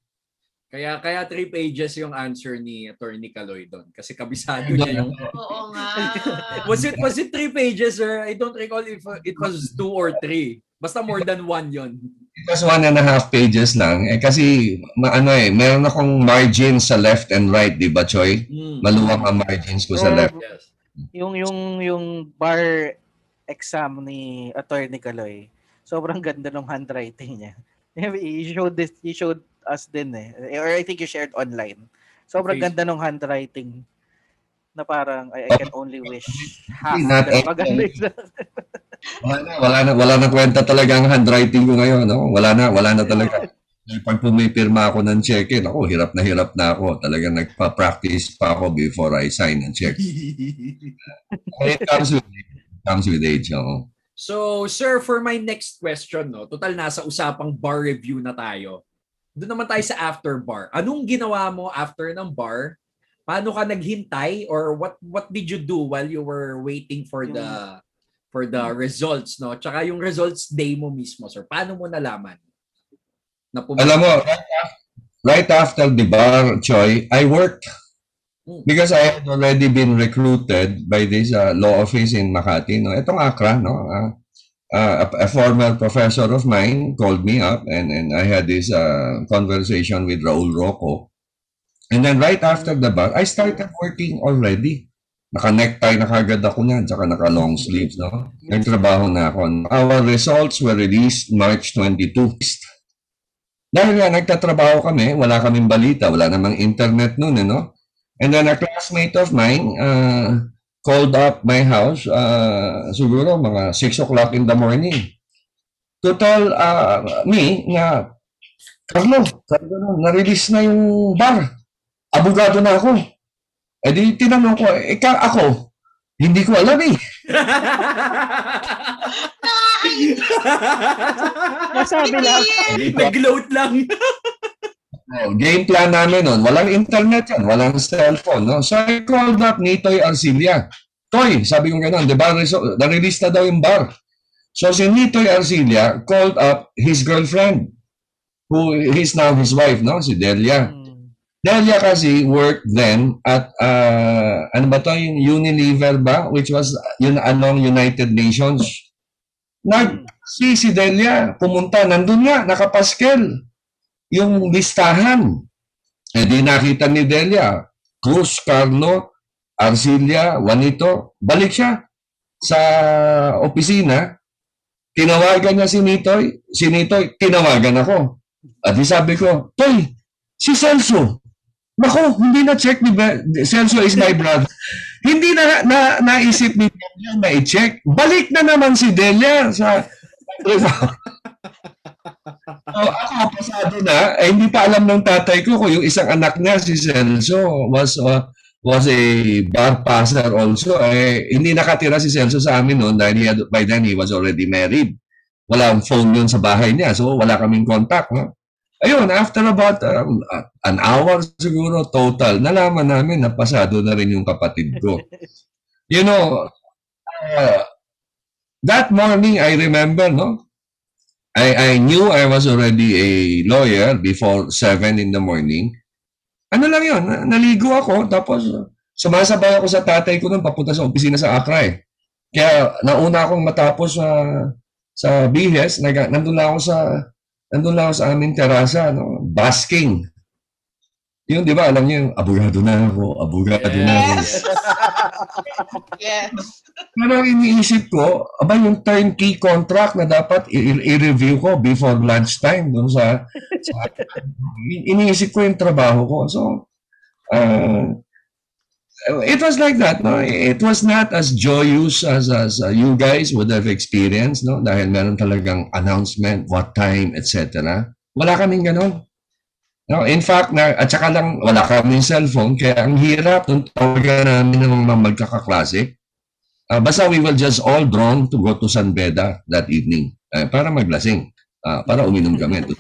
kaya kaya three pages yung answer ni Attorney Kaloy doon kasi kabisado niya yung Oo nga. Was it was it three pages sir? I don't recall if uh, it was two or three. Basta more than one yon. It was one and a half pages lang. Eh, kasi, ma- ano eh, meron akong margin sa left and right, di ba, Choy? Mm. Maluwang ang margins ko sa Oh. left. Yes. yung yung yung bar exam ni Attorney Kaloy. Sobrang ganda ng handwriting niya. You showed this, you showed us din eh. Or I think you shared online. Sobrang Facebook. ganda ng handwriting na parang I, I can only wish half Not the maganda Wala na, wala na, wala na kwenta talaga ang handwriting ko ngayon. No? Wala na, wala na talaga. Pag pumipirma ako ng cheque, ako, hirap na hirap na ako. Talagang nagpa-practice pa ako before I sign a check. It comes with age. It comes with age. oo. So, sir, for my next question, no, total nasa usapang bar review na tayo. Doon naman tayo sa after bar. Anong ginawa mo after ng bar? Paano ka naghintay or what what did you do while you were waiting for the for the results, no? Tsaka yung results day mo mismo, sir. Paano mo nalaman? Na pum- Alam mo, right after, right after the bar, Choi, I worked because I had already been recruited by this uh, law office in Makati. No? Itong Accra, no? Uh, uh, a, a former professor of mine called me up and, and I had this uh, conversation with Raul Rocco. And then right after the bar, I started working already. Naka-necktie na kagad ako niyan, tsaka naka-long sleeves, no? Nagtrabaho na ako. Our results were released March 22. Dahil nga nagtatrabaho kami, wala kaming balita, wala namang internet noon, eh, no? And then a classmate of mine uh, called up my house, uh, siguro mga 6 o'clock in the morning. To tell uh, me na, Carlo, ko, na-release na yung bar. Abogado na ako. Eh di tinanong ko, eh ka, ako, hindi ko alam eh. Nasabi lang. Nag-gloat lang. Oh, game plan namin nun, walang internet yan, walang cellphone. No? So I called up Nitoy Arcilia. Toy, sabi ko gano'n, di ba, na-release na daw yung bar. So si Nitoy Arcilia called up his girlfriend, who is now his wife, no? si Delia. Delia kasi worked then at, uh, ano ba to, yung Unilever ba? Which was yun along United Nations. Nag, si, si Delia, pumunta, nandun nga, nakapaskel. Yung listahan. Eh di nakita ni Delia, Cruz, Carlo, Arcilia, Juanito, balik siya sa opisina. Tinawagan niya si Nitoy, si Nitoy, tinawagan ako. At sabi ko, Toy, si Celso, Nako, hindi na check ni Celso is my brother. hindi na, na naisip ni Delia na i-check. Balik na naman si Delia sa so, ako, pasado na, eh, hindi pa alam ng tatay ko kung yung isang anak niya, si Celso, was uh, was a bar passer also. Eh, hindi nakatira si Celso sa amin noon dahil had, by then he was already married. Walang phone yun sa bahay niya, so wala kaming contact. No? Ayun, after about um, an hour siguro total, nalaman namin na pasado na rin yung kapatid ko. You know, uh, that morning I remember, no? I, I knew I was already a lawyer before 7 in the morning. Ano lang yun, na- naligo ako, tapos sumasabay ako sa tatay ko nun papunta sa opisina sa Accra eh. Kaya nauna akong matapos sa sa BHS, nag, nandun lang ako sa nandun lang sa aming terasa, no, basking. Yun, di ba, alam niyo, yung abogado na ako, abogado na ako. Yes. yes. Pero iniisip ko, aba yung turnkey contract na dapat i-review ko before lunchtime dun sa, sa iniisip ko yung trabaho ko. So, uh, it was like that. No? It was not as joyous as, as uh, you guys would have experienced. No? Dahil meron talagang announcement, what time, etc. Wala kaming ganon. No, in fact, na, at saka lang, wala kaming cellphone, kaya ang hirap nung tawagan namin ng mga magkakaklase. Ah, basta we will just all drawn to go to San Beda that evening eh, para maglasing. Ah, para uminom kami. Uh,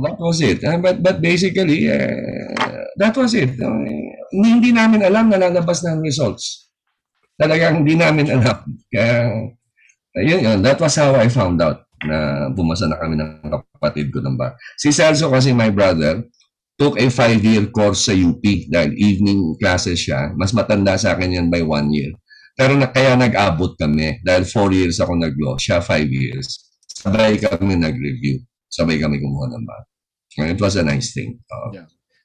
that was it. Uh, but, but basically, eh, that was it. Uh, hindi namin alam na lalabas ng results. Talagang hindi namin alam. Kaya, yun, yun, that was how I found out na bumasa na kami ng kapatid ko ng ba. Si Celso kasi, my brother, took a five-year course sa UP dahil evening classes siya. Mas matanda sa akin yan by one year. Pero na, kaya nag-abot kami dahil four years ako nag-law, siya five years. Sabay kami nag-review. Sabay kami kumuha ng ba. It was a nice thing. Oo.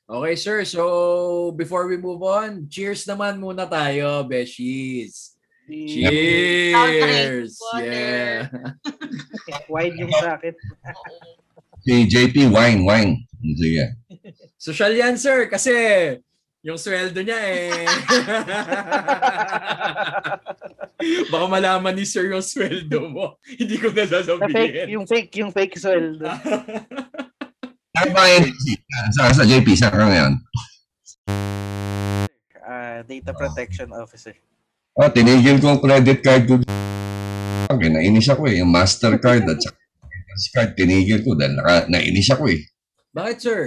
Okay, sir. So, before we move on, cheers naman muna tayo, Beshies. Cheers! Yeah. Wide yung sa akin. Oo. Si JP, wine, wine. Sige. Social yan, sir, kasi yung sweldo niya eh. Baka malaman ni sir yung sweldo mo. Hindi ko na Sa fake, sasabihin. yung fake, yung fake sweldo. Saan ba yun? Sa, sa JP, saan ka ngayon? Ah, data protection officer. Oh, tinigil ko ang credit card ko. Okay, nainis ako eh. Yung Mastercard at saka card, tinigil ko dahil naka, nainis ako eh. Bakit, sir?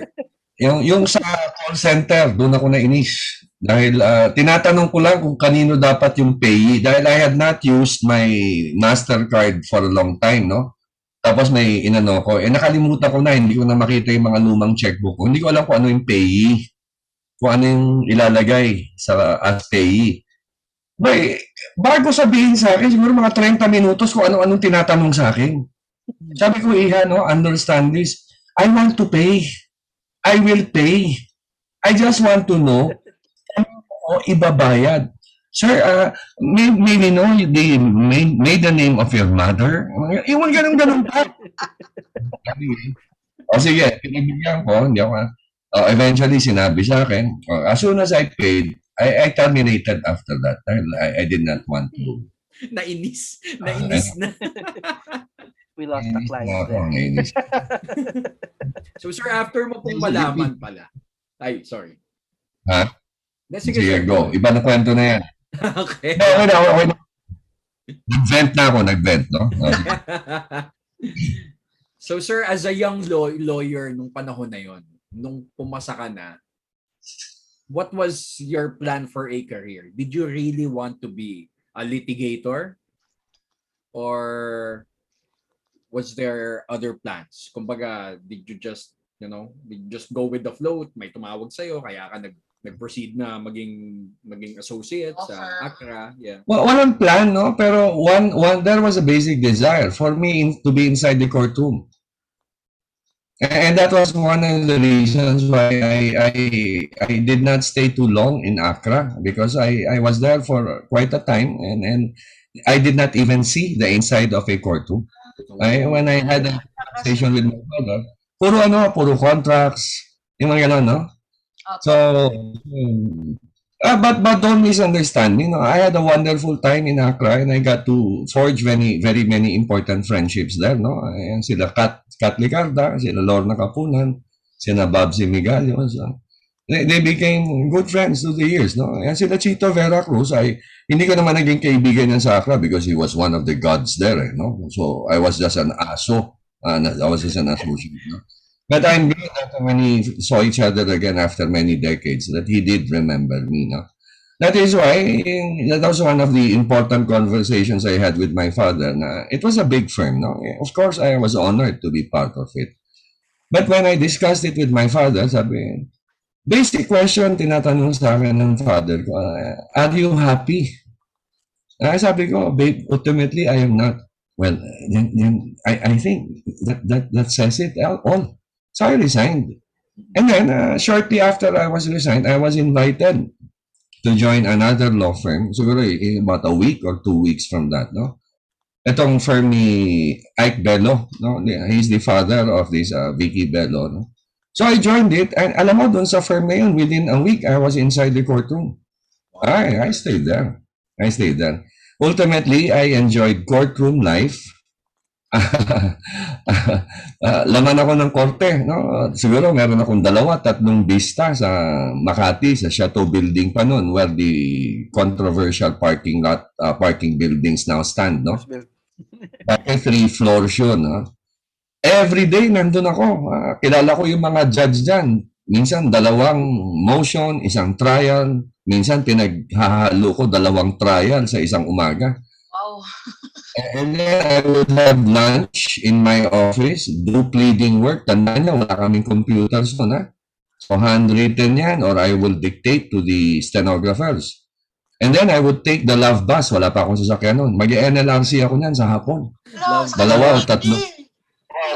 Yung, yung sa call center, doon ako nainis. Dahil ah, tinatanong ko lang kung kanino dapat yung payee. Dahil I had not used my Mastercard for a long time, no? Tapos may inano ko. Eh, nakalimutan ko na. Hindi ko na makita yung mga lumang checkbook ko. Hindi ko alam kung ano yung payee. Kung ano yung ilalagay sa as payee. Bay, bago sabihin sa akin, siguro mga 30 minutos kung ano-anong tinatanong sa akin. Sabi ko, Iha, no, understand this. I want to pay. I will pay. I just want to know ano ko ibabayad. Sir, uh, may, may we know the may, may the name of your mother? Mga ganun-ganun pa. o sige, pinibigyan ko, hindi ako, uh, eventually sinabi sa akin, uh, as soon as I paid, I, I terminated after that I, I did not want to. Nainis. Nainis na. We lost the client there. So, sir, after mo pong malaman pala. Ay, sorry. Ha? Na, sige, sir. go. Iba na kwento na yan. okay. No, okay na. Nag-vent na ako, nag-vent, no? Uh, so, sir, as a young law- lawyer nung panahon na yon, nung pumasa ka na, what was your plan for a career? Did you really want to be a litigator? Or was there other plans? Kumbaga, did you just You know, you just go with the flow. May tumawag sa'yo, kaya ka nag nag-proceed na maging maging associate sa. Accra. Yeah. Well, walang plan, no? Pero one, one, there was a basic desire for me in, to be inside the courtroom. And that was one of the reasons why I, I, I did not stay too long in Accra because I, I was there for quite a time and, and I did not even see the inside of a courtroom. I, when I had a conversation with my father, puro ano, puro contracts, yung mga gano'n, no? So, um, uh, but but don't misunderstand me. No, I had a wonderful time in Accra and I got to forge many very many important friendships there. No, Ayan, sila Kat Kat Licarda, sila Lorna Kapunan, sila Bob Simigalio. So, they, they became good friends through the years. No, Ayan, sila Chito Vera Cruz. I hindi ko naman naging kaibigan yan sa Accra because he was one of the gods there. Eh, no, so I was just an aso. Uh, I was just an associate. No? But I'm glad that when we saw each other again after many decades, that he did remember me. No? That is why that was one of the important conversations I had with my father. Na it was a big firm. No? Of course, I was honored to be part of it. But when I discussed it with my father, sabi, basic question tinatanong sa akin ng father ko, uh, are you happy? Uh, sabi ko, babe, ultimately, I am not. Well, then, then I, I think that, that, that says it all. So I resigned. And then, uh, shortly after I was resigned, I was invited to join another law firm. Siguro eh, about a week or two weeks from that, no? Itong firm ni Ike Bello, no? He's the father of this uh, Vicky Bello, no? So I joined it, and alam mo, doon sa firm na yun, within a week, I was inside the courtroom. I, I stayed there. I stayed there. Ultimately, I enjoyed courtroom life. Ah, laman ako ng korte, no? Siguro meron akong dalawa, tatlong bista sa Makati, sa Chateau Building pa noon, where the controversial parking lot, uh, parking buildings now stand, no? Dati three floors yun, no? Every day nandun ako. Ah, kilala ko yung mga judge dyan. Minsan dalawang motion, isang trial. Minsan pinaghahalo ko dalawang trial sa isang umaga. Wow. And then I would have lunch in my office, do pleading work. Tandaan niya, wala kaming computers doon, ha? So, handwritten yan or I will dictate to the stenographers. And then I would take the love bus. Wala pa akong sasakyan noon. Mag-NLRC ako niyan sa hapon. Hello, Dalawa o tatlo?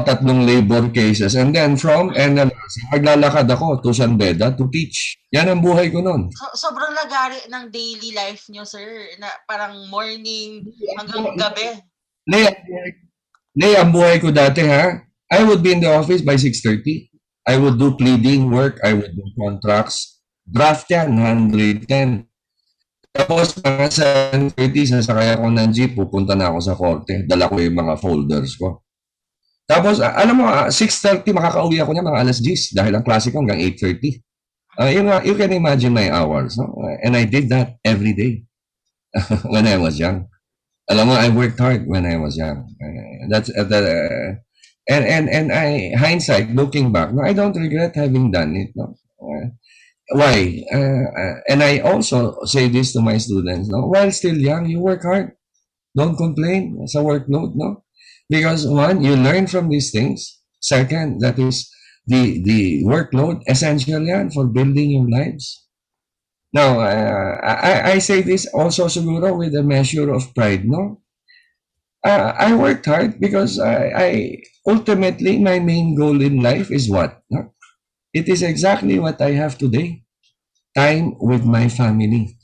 Tatlong labor cases. And then from NLRC, maglalakad ako to San Beda to teach. Yan ang buhay ko noon. So, sobrang lagari ng daily life nyo, sir. Na parang morning hanggang gabi. Nay, Nay, ang buhay ko dati ha, I would be in the office by 6.30. I would do pleading work, I would do contracts. Draft yan, handwritten. Tapos mga 7.30, sasakay ako ng jeep, pupunta na ako sa korte. Dala ko yung mga folders ko. Tapos, alam mo, ah, 6.30 makakauwi ako niya mga alas 10 dahil ang klase ko hanggang 8.30. Uh, you, know, you can imagine my hours. No? And I did that every day when I was young. Alam mo, I worked hard when I was young. Uh, that's uh, the, uh, and and and I hindsight looking back, no, I don't regret having done it. No, uh, why? Uh, and I also say this to my students. No, while still young, you work hard. Don't complain sa workload. No, because one, you learn from these things. Second, that is the the workload essential yan for building your lives. Now, uh, I, I say this also siguro with a measure of pride, no? Uh, I worked hard because I, I ultimately my main goal in life is what? No? It is exactly what I have today. Time with my family.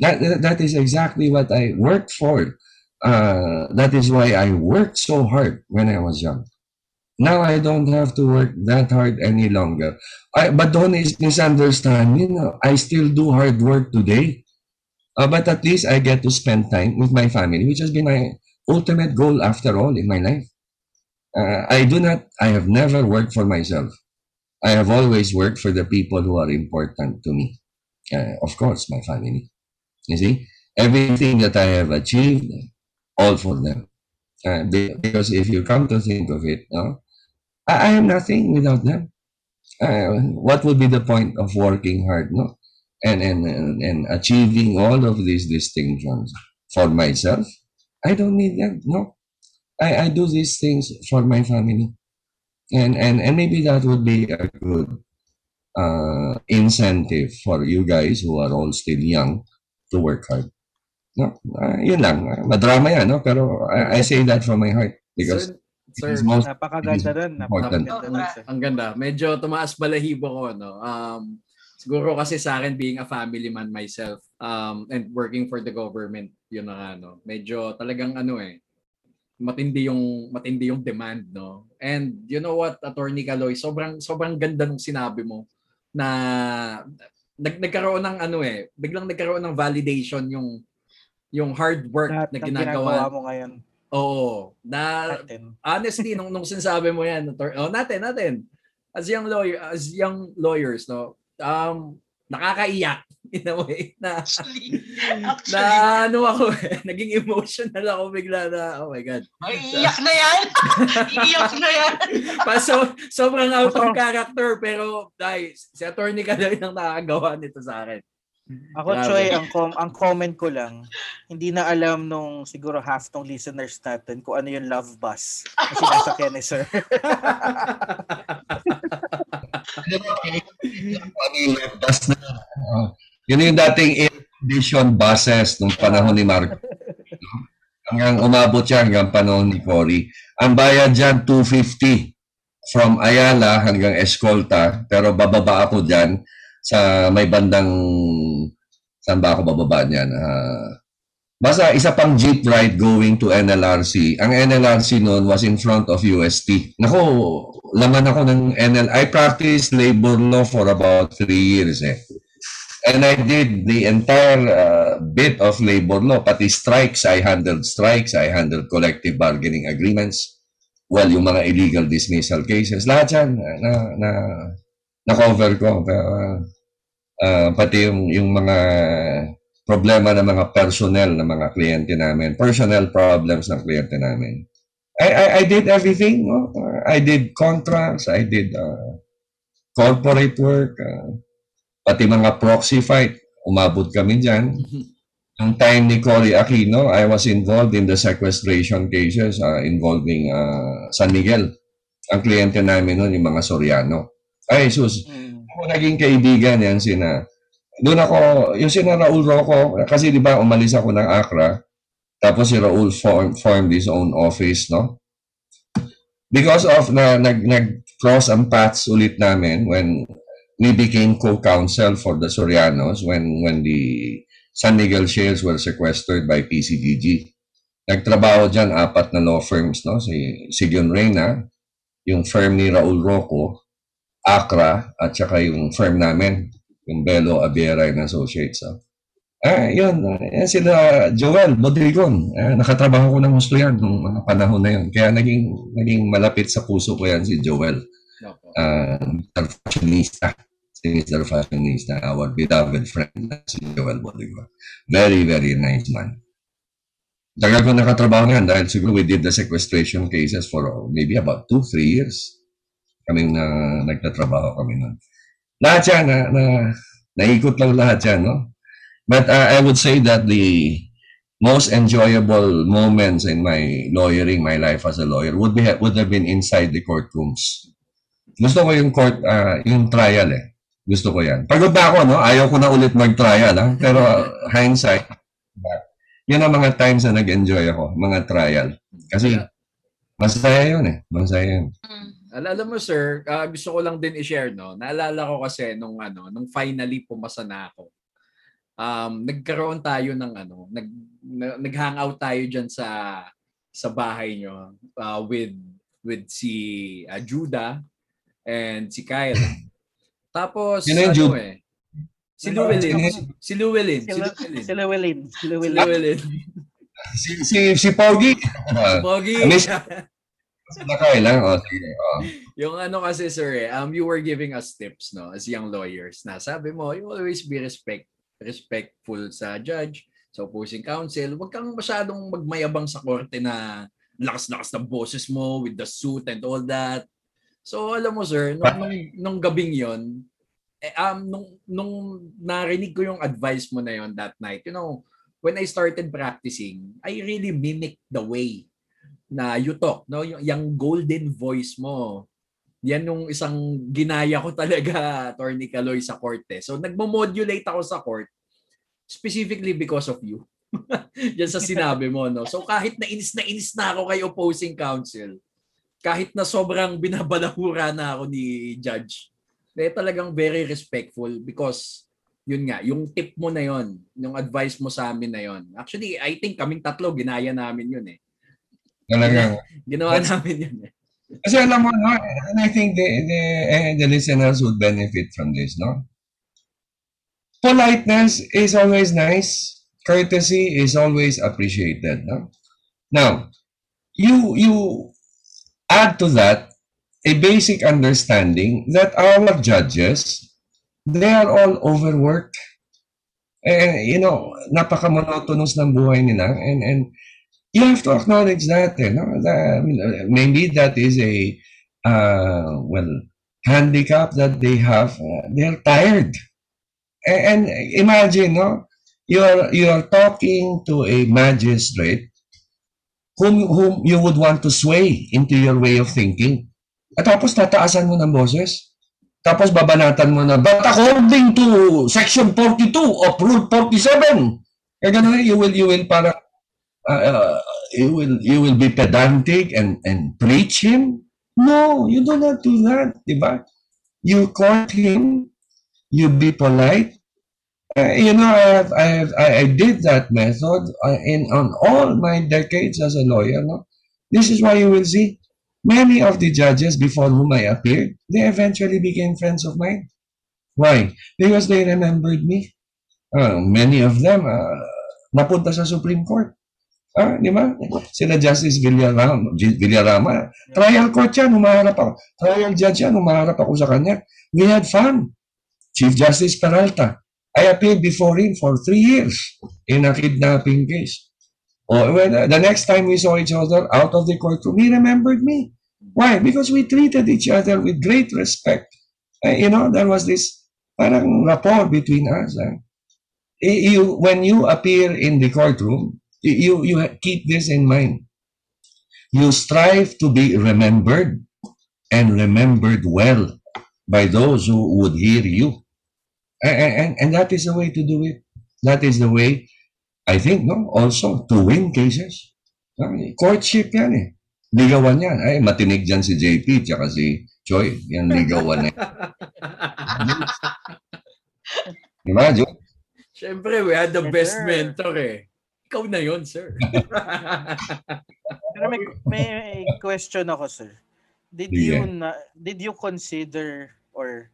That, that, that is exactly what I worked for. Uh, that is why I worked so hard when I was young. Now I don't have to work that hard any longer. I, but don't misunderstand me. No, I still do hard work today. Uh, but at least I get to spend time with my family, which has been my ultimate goal after all in my life. Uh, I do not, I have never worked for myself. I have always worked for the people who are important to me. Uh, of course, my family. You see, everything that I have achieved, all for them. Uh, be- because if you come to think of it, no, I, I am nothing without them. Uh, what would be the point of working hard, no? And, and, and, and achieving all of these distinctions for myself? I don't need them, no. I, I do these things for my family. And and and maybe that would be a good uh, incentive for you guys who are all still young to work hard. No, uh, yun lang. Madrama yan, no? Pero I, I say that from my heart because Sir, sir, most Napakaganda. Important. Napakaganda sir. ang ganda. Medyo tumaas balahibo ko, no? Um, siguro kasi sa akin, being a family man myself, um, and working for the government, yun ang ano, medyo talagang ano eh, matindi yung matindi yung demand, no? And you know what, Attorney Kaloy, sobrang sobrang ganda nung sinabi mo na nag, nagkaroon ng ano eh, biglang nagkaroon ng validation yung yung hard work Lahat na ng ginagawa ginagawa. mo ngayon Oo. Na natin. honestly nung nung sinasabi mo yan Tor- oh, natin natin as young lawyer as young lawyers no um nakakaiyak in a way na Actually, na actually, ano ako eh, naging emotional ako bigla na oh my god ay, iyak na yan. iyak na yan. pa so sobrang out of character pero dahil si attorney ka lang ang nakagawa nito sa akin Ako, Grabe. Choy, ang, com- ang comment ko lang, hindi na alam nung siguro half ng listeners natin kung ano yung love bus na sinasakyan ni sir. Manila bus na. Oh. Yun yung dating air condition buses nung panahon ni Marcos. No? Hanggang umabot siya hanggang panahon ni Cory. Ang bayad dyan, 250 from Ayala hanggang Escolta. Pero bababa ako dyan sa may bandang saan ba ako bababa niyan? Ah, basta isa pang jeep ride going to NLRC. Ang NLRC noon was in front of UST. Nako, laman ako ng NL. I practiced labor law for about three years eh. And I did the entire uh, bit of labor law, pati strikes. I handled strikes, I handled collective bargaining agreements. Well, yung mga illegal dismissal cases, lahat yan na, na, na-cover ko. Uh, uh, pati yung, yung mga problema ng mga personnel ng mga kliyente namin, personnel problems ng kliyente namin. I, I, I did everything. No? I did contracts, I did uh, corporate work, uh, pati mga proxy fight, umabot kami dyan. Yung time ni Cory Aquino, I was involved in the sequestration cases uh, involving uh, San Miguel. Ang kliyente namin noon, yung mga Soriano. Ay, sus, Mm. ako naging kaibigan yan sina. Doon ako yung sina Raul Rocco kasi di ba umalis ako ng Accra tapos si Raul form, formed his own office no? Because of na nag nag cross ang paths ulit namin when we became co-counsel for the Sorianos when when the San Miguel shares were sequestered by PCGG nagtrabaho diyan apat na law firms no? Si si John Reyna yung firm ni Raul Rocco Accra at saka yung firm namin, yung Belo Abiera and Associates. ah. Ah, yun. ah, Yan sila Joel Bodrigon. Ah, nakatrabaho ko ng gusto yan nung mga panahon na yun. Kaya naging, naging malapit sa puso ko yan si Joel. Uh. Fashionista. Si Mr. Fashionista, our beloved friend na si Joel Bodrigon. Very, very nice man. Tagal ko nakatrabaho yan dahil siguro we did the sequestration cases for maybe about two, three years kaming na nagtatrabaho kami nun. Lahat yan, na, na, naikot lang lahat yan, no? But uh, I would say that the most enjoyable moments in my lawyering, my life as a lawyer, would be would have been inside the courtrooms. Gusto ko yung court, uh, yung trial eh. Gusto ko yan. Pagod na ako, no? Ayaw ko na ulit mag-trial, ha? Pero uh, hindsight, yun ang mga times na nag-enjoy ako, mga trial. Kasi masaya yun eh. Masaya yun. Mm. Al- alam mo sir, ah, gusto ko lang din i-share no. Naalala ko kasi nung ano, nung finally pumasa na ako. Um, nagkaroon tayo ng ano, nag na- nag-hangout tayo diyan sa sa bahay nyo ah, with with si ah, Judah and si Kyle. Tapos Sino yung ano Judah? eh, si Llewellyn, si, si Llewellyn, si Llewellyn. Willin. Sila Si. Llewellyn. Si, si, si Pogi. Uh, Pogi. Miss- sila kailan. O, sige. Oh. Yung ano kasi sir, eh, um, you were giving us tips no as young lawyers na sabi mo, you always be respect respectful sa judge, sa opposing counsel. Huwag kang masyadong magmayabang sa korte na lakas-lakas ng boses mo with the suit and all that. So alam mo sir, nung, nung, nung gabing yon eh, um, nung, nung narinig ko yung advice mo na yon that night, you know, when I started practicing, I really mimic the way na you talk, no? Yung, yung golden voice mo Yan yung isang ginaya ko talaga, Attorney Kaloy, sa court eh. So nagmo-modulate ako sa court specifically because of you. Yan sa sinabi mo, no? So kahit na inis na inis na ako kay opposing counsel, kahit na sobrang binabalahura na ako ni judge, eh talagang very respectful because yun nga, yung tip mo na yon, yung advice mo sa amin na yon. Actually, I think kaming tatlo ginaya namin yun eh. Talagang. Ginawa namin yun eh. Kasi alam mo, no, and I think the, the, eh, the listeners would benefit from this, no? Politeness is always nice. Courtesy is always appreciated, no? Now, you, you add to that a basic understanding that our judges, they are all overworked. And, you know, napaka-monotonous ng buhay nila. And, and you have to acknowledge that. Eh, no? That- I mean, uh, maybe that is a uh, well handicap that they have. Uh, they're tired, A- and, imagine, no, you're you're talking to a magistrate whom whom you would want to sway into your way of thinking. At tapos tataasan mo ng boses. Tapos babanatan mo na, but according to Section 42 of Rule 47, eh, ganun, you will, you will para uh, you will you will be pedantic and and preach him? No you do not do that diba you court him you be polite. Uh, you know I, have, I, have, I I did that method uh, in on all my decades as a lawyer no? this is why you will see many of the judges before whom I appeared they eventually became friends of mine. Why? Because they remembered me. Uh, many of them uh, napunta sa Supreme Court Ah, di ba? Sila Justice Villarama, Villarama. Trial court yan, umaharap ako. Trial judge yan, umaharap ako sa kanya. We had fun. Chief Justice Peralta. I appeared before him for three years in a kidnapping case. Oh, when, uh, the next time we saw each other out of the courtroom, he remembered me. Why? Because we treated each other with great respect. Uh, you know, there was this parang rapport between us. Eh, you, when you appear in the courtroom, you you keep this in mind. You strive to be remembered and remembered well by those who would hear you. And, and, and that is the way to do it. That is the way i think no also to win cases. Courtship yan eh. Ligawan yan. Ay matinig dyan si JP tsaka si Choi. Yan ligawan eh di ba Jo? Siyempre, we had the Yes, best sir. mentor eh. Ikaw na yon sir. Pero may, may question ako, sir. Did Sige. you na, did you consider or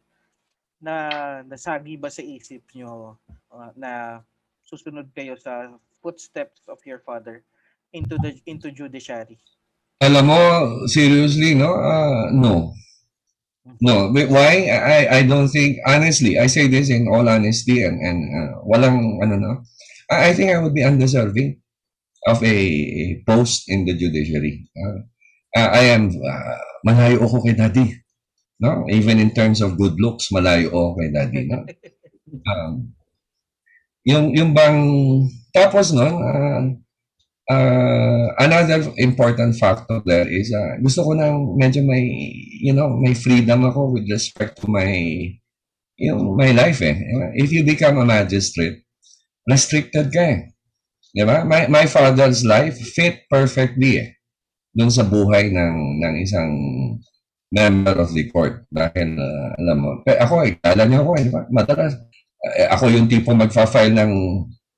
na nasagi ba sa isip nyo uh, na susunod kayo sa footsteps of your father into the into judiciary? Alam mo, seriously, no? Uh, no. No. But Why? I, I don't think, honestly, I say this in all honesty and, and uh, walang, ano no? I, I think I would be undeserving of a, post in the judiciary. Uh, uh, I am, uh, malayo ako kay daddy. No? Even in terms of good looks, malayo ako kay daddy. No? Um, yung, yung bang, tapos no, uh, uh, another important factor there is uh, gusto ko nang medyo may you know may freedom ako with respect to my yung my life eh if you become a magistrate restricted ka eh di ba my, my father's life fit perfectly eh dun sa buhay ng ng isang member of the court dahil uh, alam mo ako eh kala niyo ako eh di ba madalas eh, ako yung tipo magfa-file ng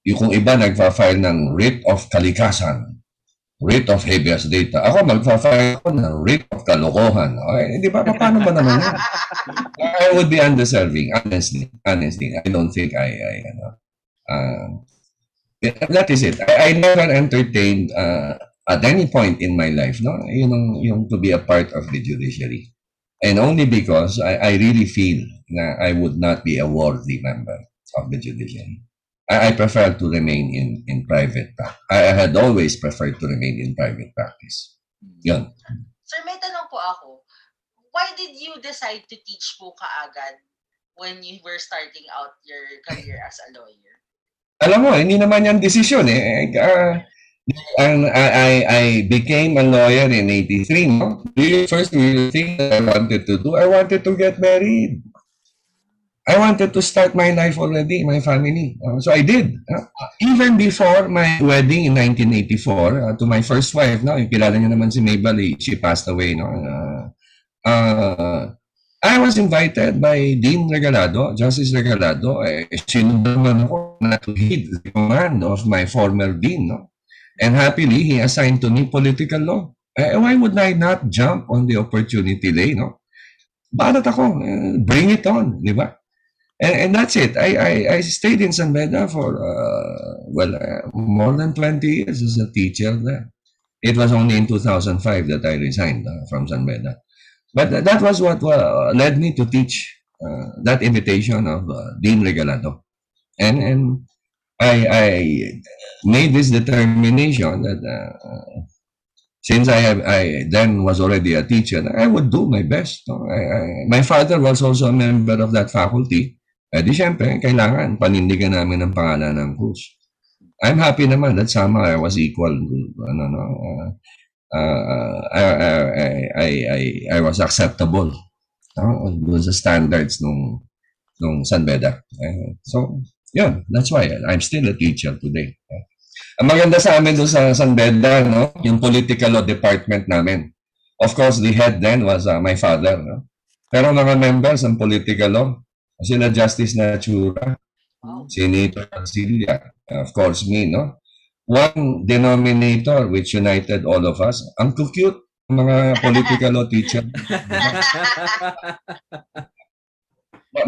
yung kung iba nagfa-file ng writ of kalikasan, writ of habeas data. Ako magfa-file ako ng writ of kalokohan. Okay, di ba? Paano ba naman yun? I would be undeserving, honestly. Honestly, I don't think I, I ano, uh, that is it. I, I never entertained uh, at any point in my life, no, yung, yung to be a part of the judiciary. And only because I, I really feel that I would not be a worthy member of the judiciary. I, I prefer to remain in in private practice. I, I had always preferred to remain in private practice. Yun. Sir, may tanong po ako. Why did you decide to teach po kaagad when you were starting out your career as a lawyer? Alam mo, hindi naman yan desisyon eh. Uh, And I, I, I became a lawyer in 83, no? The first real thing that I wanted to do, I wanted to get married. I wanted to start my life already, my family. Uh, so I did. Uh, even before my wedding in 1984, uh, to my first wife, no? Yung kilala niyo naman si Mabel, eh, she passed away, no? Uh, uh, I was invited by Dean Regalado, Justice Regalado. Eh, sinundan ako na to heed the command of my former dean, no? And happily, he assigned to me political law. Eh, why would I not jump on the opportunity day, no? Barat ako, eh, bring it on, di ba? And, and that's it. I, I, I stayed in San Beda for, uh, well, uh, more than 20 years as a teacher there. It was only in 2005 that I resigned uh, from San Beda. But th- that was what uh, led me to teach uh, that invitation of uh, Dean Regalado. And, and I, I made this determination that uh, since I have, I then was already a teacher, I would do my best. no? I, I, my father was also a member of that faculty. Eh di syempre, kailangan panindigan namin ang pangalan ng Cruz. I'm happy naman that somehow I was equal ano, no, uh, uh, I, I, I, I, I was acceptable no, doon sa standards nung, nung San Beda. Eh, so, yun, that's why I'm still a teacher today. Eh. Ang maganda sa amin doon sa San Beda, no, yung political law department namin. Of course, the head then was uh, my father. No? Pero mga members ng political law, sila Justice Natura, Senator Ancilia, of course me, no? One denominator which united all of us, ang cute mga political law teacher.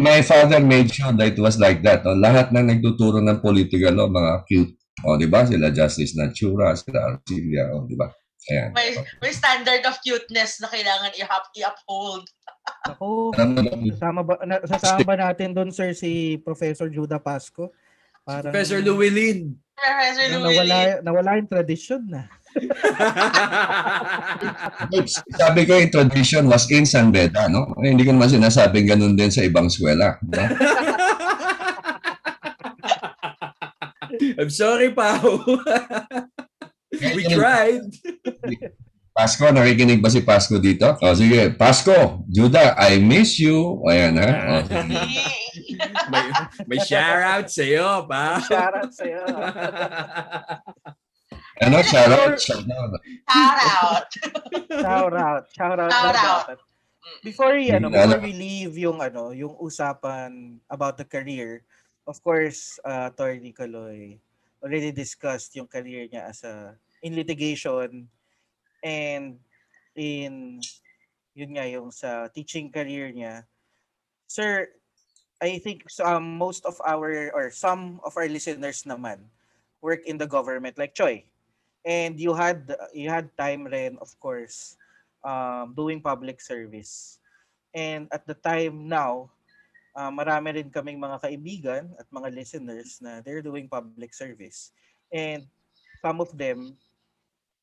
My father made sure that it was like that. No? Lahat na nagtuturo ng political law, mga cute. O, di ba? Sila Justice Natura, sila Arcilia, o, di ba? Ayan. May, may standard of cuteness na kailangan i-up, i-uphold. Ako, sasama ba, na, sasama ba natin doon, sir, si Professor Judah Pasco? Parang, Professor Llewellyn. Professor na- Louie. nawala, nawala yung tradition na. Sabi ko yung tradition was in San Beda, no? Eh, hindi ko naman sinasabing ganun din sa ibang eskwela. No? I'm sorry, Pao. We tried. Pasko, nakikinig ba si Pasko dito? O sige, Pasko, Judah, I miss you. Ayan ha. O, may, may shoutout sa'yo, pa. Shoutout sa'yo. ano, shoutout, shoutout. Shout out. Shout out. Shout out. Shout daw out. dapat. Before ano, na before we leave yung ano, yung usapan about the career, of course, uh, Attorney Caloy already discussed yung career niya as a in litigation and in yun nga yung sa teaching career niya. Sir, I think some most of our or some of our listeners naman work in the government like Choi. And you had you had time rin of course um, doing public service. And at the time now, uh, marami rin kaming mga kaibigan at mga listeners na they're doing public service. And some of them,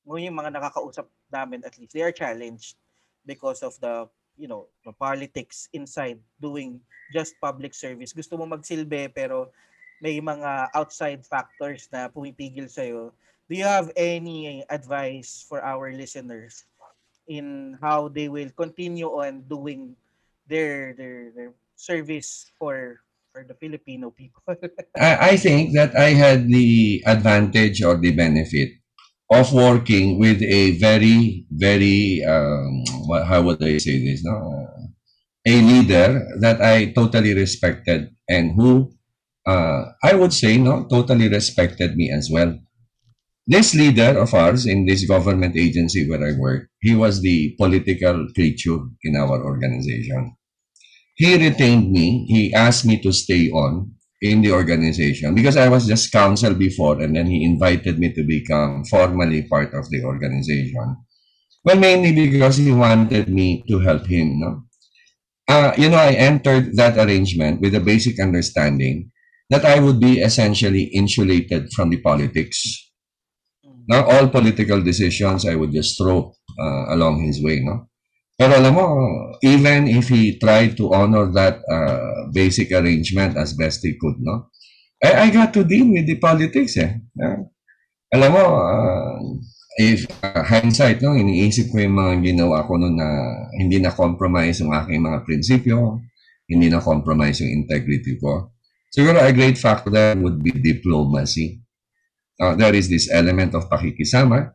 yung mga nakakausap namin at least, they are challenged because of the, you know, the politics inside doing just public service. Gusto mo magsilbi pero may mga outside factors na pumipigil sa'yo. Do you have any advice for our listeners in how they will continue on doing their their, their service for for the Filipino people. I, I think that I had the advantage or the benefit of working with a very, very, um, how would I say this? No? A leader that I totally respected and who, uh, I would say, no, totally respected me as well. This leader of ours in this government agency where I work, he was the political creature in our organization. He retained me. He asked me to stay on in the organization because I was just counsel before and then he invited me to become formally part of the organization. Well, mainly because he wanted me to help him, no? Uh, you know, I entered that arrangement with a basic understanding that I would be essentially insulated from the politics. Now, all political decisions I would just throw uh, along his way, no? Pero alam mo, even if he tried to honor that uh, basic arrangement as best he could, no? I, I got to deal with the politics, eh. Yeah. alam mo, ah, if ah, hindsight, no, iniisip ko yung mga ginawa ko noon na hindi na compromise yung aking mga prinsipyo, hindi na compromise yung integrity ko. Siguro a great factor would be diplomacy. Uh, there is this element of pakikisama,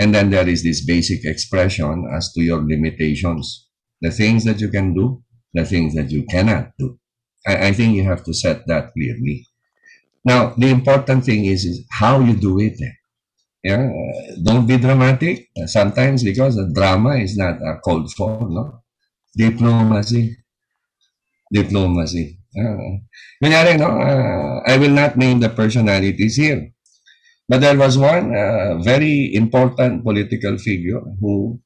and then there is this basic expression as to your limitations. The things that you can do, the things that you cannot do. I, I think you have to set that clearly. Now, the important thing is, is how you do it. Yeah, uh, don't be dramatic. Uh, Sometimes because the drama is not uh, called for, no? Diplomacy. Diplomacy. Uh, I will not name the personalities here. But there was one uh, very important political figure who,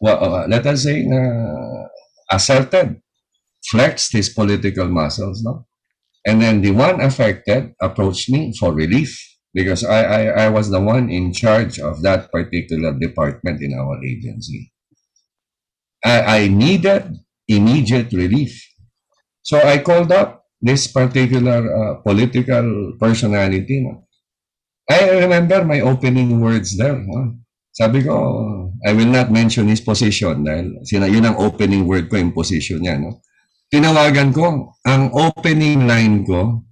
well, uh, let us say, asserted, flexed his political muscles, no? And then the one affected approached me for relief because I, I, I was the one in charge of that particular department in our agency. I, I needed immediate relief. So I called up this particular uh, political personality. I remember my opening words there. No? Sabi ko, I will not mention his position dahil sina, yun ang opening word ko, yung position niya. No? Tinawagan ko, ang opening line ko,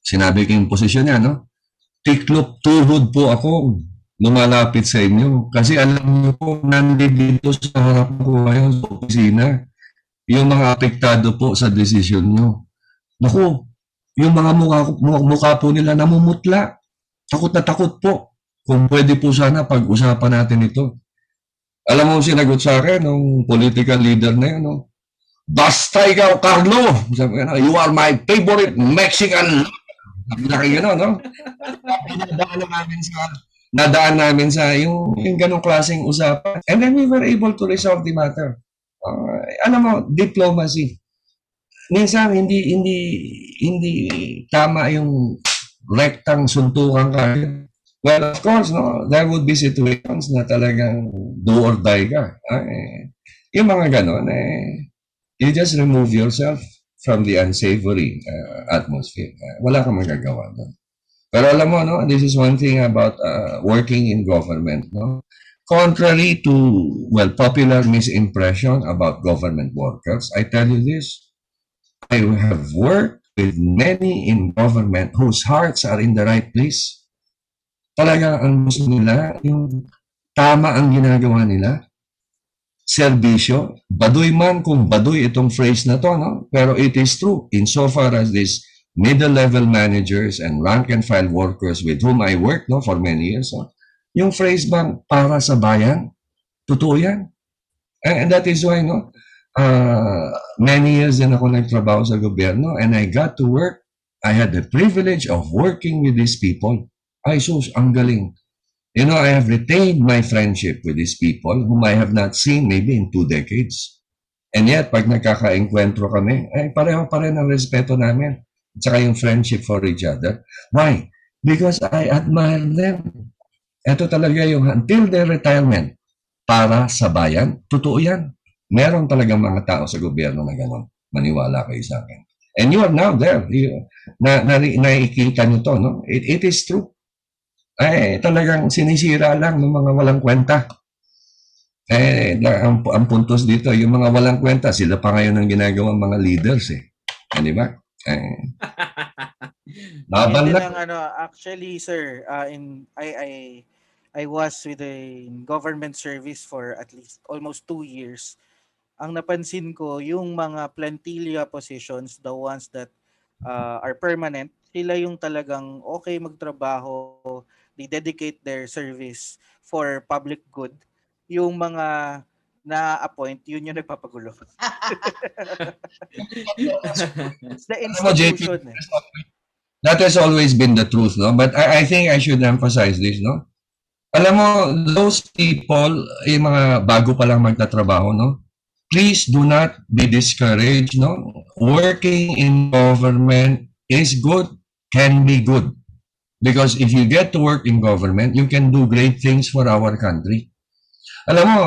sinabi ko yung position niya, no? tiklop tuhod po ako lumalapit sa inyo. Kasi alam niyo po, nandito sa harap ko ngayon sa opisina, yung mga apektado po sa desisyon niyo. Naku, yung mga mukha, mukha po nila namumutla. Takot na takot po. Kung pwede po sana pag-usapan natin ito. Alam mo sinagot sa akin ng political leader na yun, no? Basta ikaw, Carlo! Sabi ko, you are my favorite Mexican na kayo, no? nadaan namin sa nadaan namin sa yung yung ganong klaseng usapan. And then we were able to resolve the matter. Uh, alam mo, diplomacy. Minsan hindi hindi hindi tama yung rektang suntukan ka. Well, of course, no, there would be situations na talagang do or die ka. Ah, eh, yung mga ganon, eh, you just remove yourself from the unsavory uh, atmosphere. Uh, wala kang magagawa doon. Pero alam mo, no, this is one thing about uh, working in government. No? Contrary to, well, popular misimpression about government workers, I tell you this, I have worked with many in government whose hearts are in the right place. Talaga ang gusto nila, yung tama ang ginagawa nila, serbisyo. Baduy man kung baduy itong phrase na to, no? Pero it is true insofar as this middle-level managers and rank-and-file workers with whom I worked no, for many years. No? Yung phrase bang para sa bayan, totoo yan. And, and that is why, no, uh, many years din ako nagtrabaho sa gobyerno and I got to work. I had the privilege of working with these people. Ay, sus, ang galing. You know, I have retained my friendship with these people whom I have not seen maybe in two decades. And yet, pag nagkaka-enkwentro kami, ay pareho pa rin ang respeto namin. At saka yung friendship for each other. Why? Because I admire them. Ito talaga yung until their retirement para sa bayan. Totoo yan. Meron talagang mga tao sa gobyerno na gano'n. Maniwala kayo sa akin. And you are now there. You, na, na, nakikita nyo to, no? It, it is true eh talagang sinisira lang ng mga walang kwenta. Eh, ang, ang puntos dito, yung mga walang kwenta, sila pa ngayon ang ginagawang mga leaders eh. Eh, di ba? Eh, laban lang. ang ano, actually, sir, uh, in I I I was with a government service for at least almost two years. Ang napansin ko, yung mga plantilla positions, the ones that uh, are permanent, sila yung talagang okay magtrabaho, they dedicate their service for public good. Yung mga na-appoint, yun yung nagpapagulo. It's the institution. eh. That has always been the truth, no? But I, I think I should emphasize this, no? Alam mo, those people, yung mga bago pa lang magtatrabaho, no? Please do not be discouraged, no? Working in government is good, can be good. Because if you get to work in government, you can do great things for our country. Alam mo,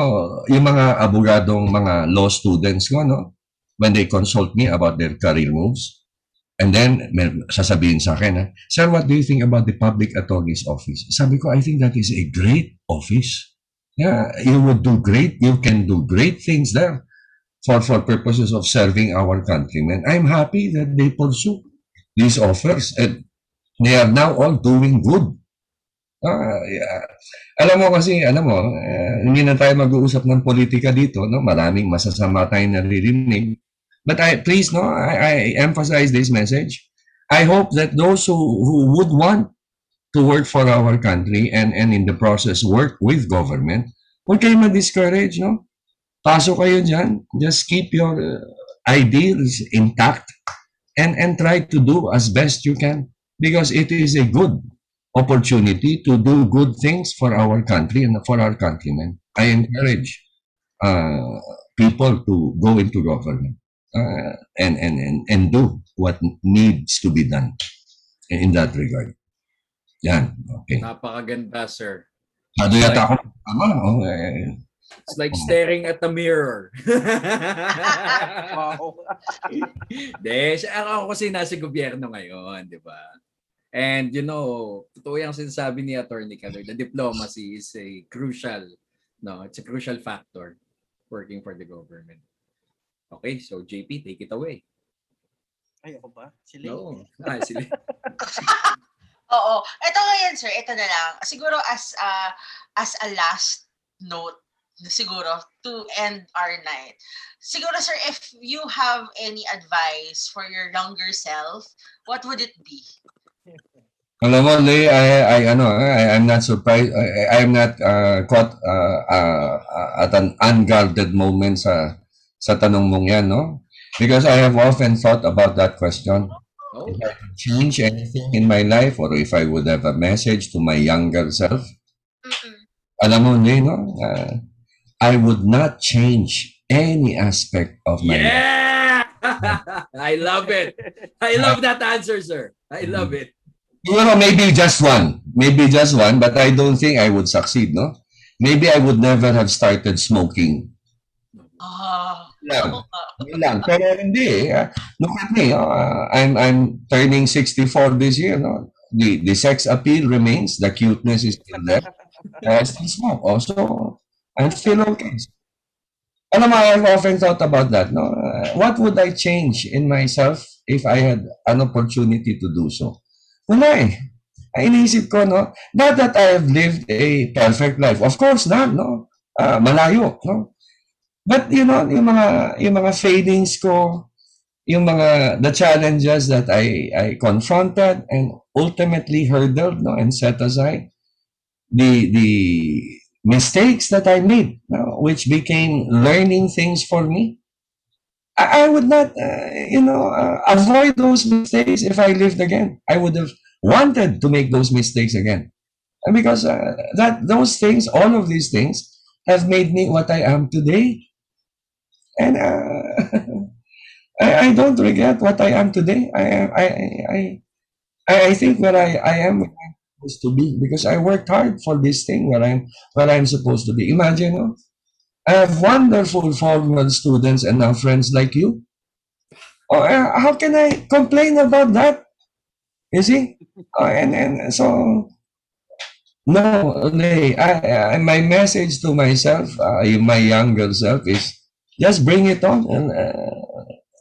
yung mga abogadong mga law students ko, no? When they consult me about their career moves, And then, may, sasabihin sa akin, ha, Sir, what do you think about the Public Attorney's Office? Sabi ko, I think that is a great office. Yeah, you would do great, you can do great things there for, for purposes of serving our countrymen. I'm happy that they pursue these offers and they are now all doing good. Ah, yeah. Alam mo kasi, alam mo, eh, hindi na tayo mag-uusap ng politika dito, no? Maraming masasama tayong naririnig. But I, please, no, I, I emphasize this message. I hope that those who, who would want to work for our country and, and in the process work with government, huwag kayo ma-discourage, no? Pasok kayo dyan. Just keep your uh, ideals intact and, and try to do as best you can because it is a good opportunity to do good things for our country and for our countrymen. I encourage uh, people to go into government uh, and, and, and, and do what needs to be done in that regard. Yan, okay. Napakaganda, sir. Ano yata ako? Tama, oh, eh, It's like staring at the mirror. Wow. De, siya- ako kasi nasa gobyerno ngayon, di ba? And you know, totoo yung sinasabi ni Attorney Caloy, the diplomacy is a crucial, no, it's a crucial factor working for the government. Okay, so JP, take it away. Ay, ako ba? Sila No. Ah, sila. Oo. Ito ngayon, sir. Ito na lang. Siguro as a, as a last note, siguro, to end our night. Siguro, sir, if you have any advice for your younger self, what would it be? Alam mo, Lee, I, I, ano, I, I'm not surprised. I, I'm not uh, caught uh, uh, at an unguarded moment sa sa tanong mong yan, no? Because I have often thought about that question. Oh, If I could change anything in my life or if I would have a message to my younger self, Mm-mm. alam mo, Lee, no? Uh, I would not change any aspect of my life. yeah! I love it. I love that answer, sir. I love it. You know, maybe just one. Maybe just one, but I don't think I would succeed, no? Maybe I would never have started smoking. Ah, Yeah. oo. Yun lang. Pero hindi. eh. Look at me. uh, I'm, I'm turning 64 this year. No? The, the sex appeal remains. The cuteness is still there. I still smoke. Also, I'm still okay. Alam mo, I've often thought about that. No? Uh, what would I change in myself if I had an opportunity to do so? Wala eh. Ay, iniisip ko, no? Not that I have lived a perfect life. Of course not, no? Ah, malayo, no? But, you know, yung mga, yung mga failings ko, yung mga, the challenges that I, I confronted and ultimately hurdled, no? And set aside. The, the mistakes that I made. Which became learning things for me. I, would not, uh, you know, uh, avoid those mistakes if I lived again. I would have wanted to make those mistakes again. And because uh, that those things, all of these things, have made me what I am today. And uh, I, I don't regret what I am today. I I I I, I think where I, I am supposed to be because I worked hard for this thing where I'm where I'm supposed to be. Imagine, no? I have wonderful former students and now friends like you. Oh, uh, how can I complain about that? You see? Oh, and, and so, no, Lay, I, I, my message to myself, uh, my younger self is just bring it on and uh,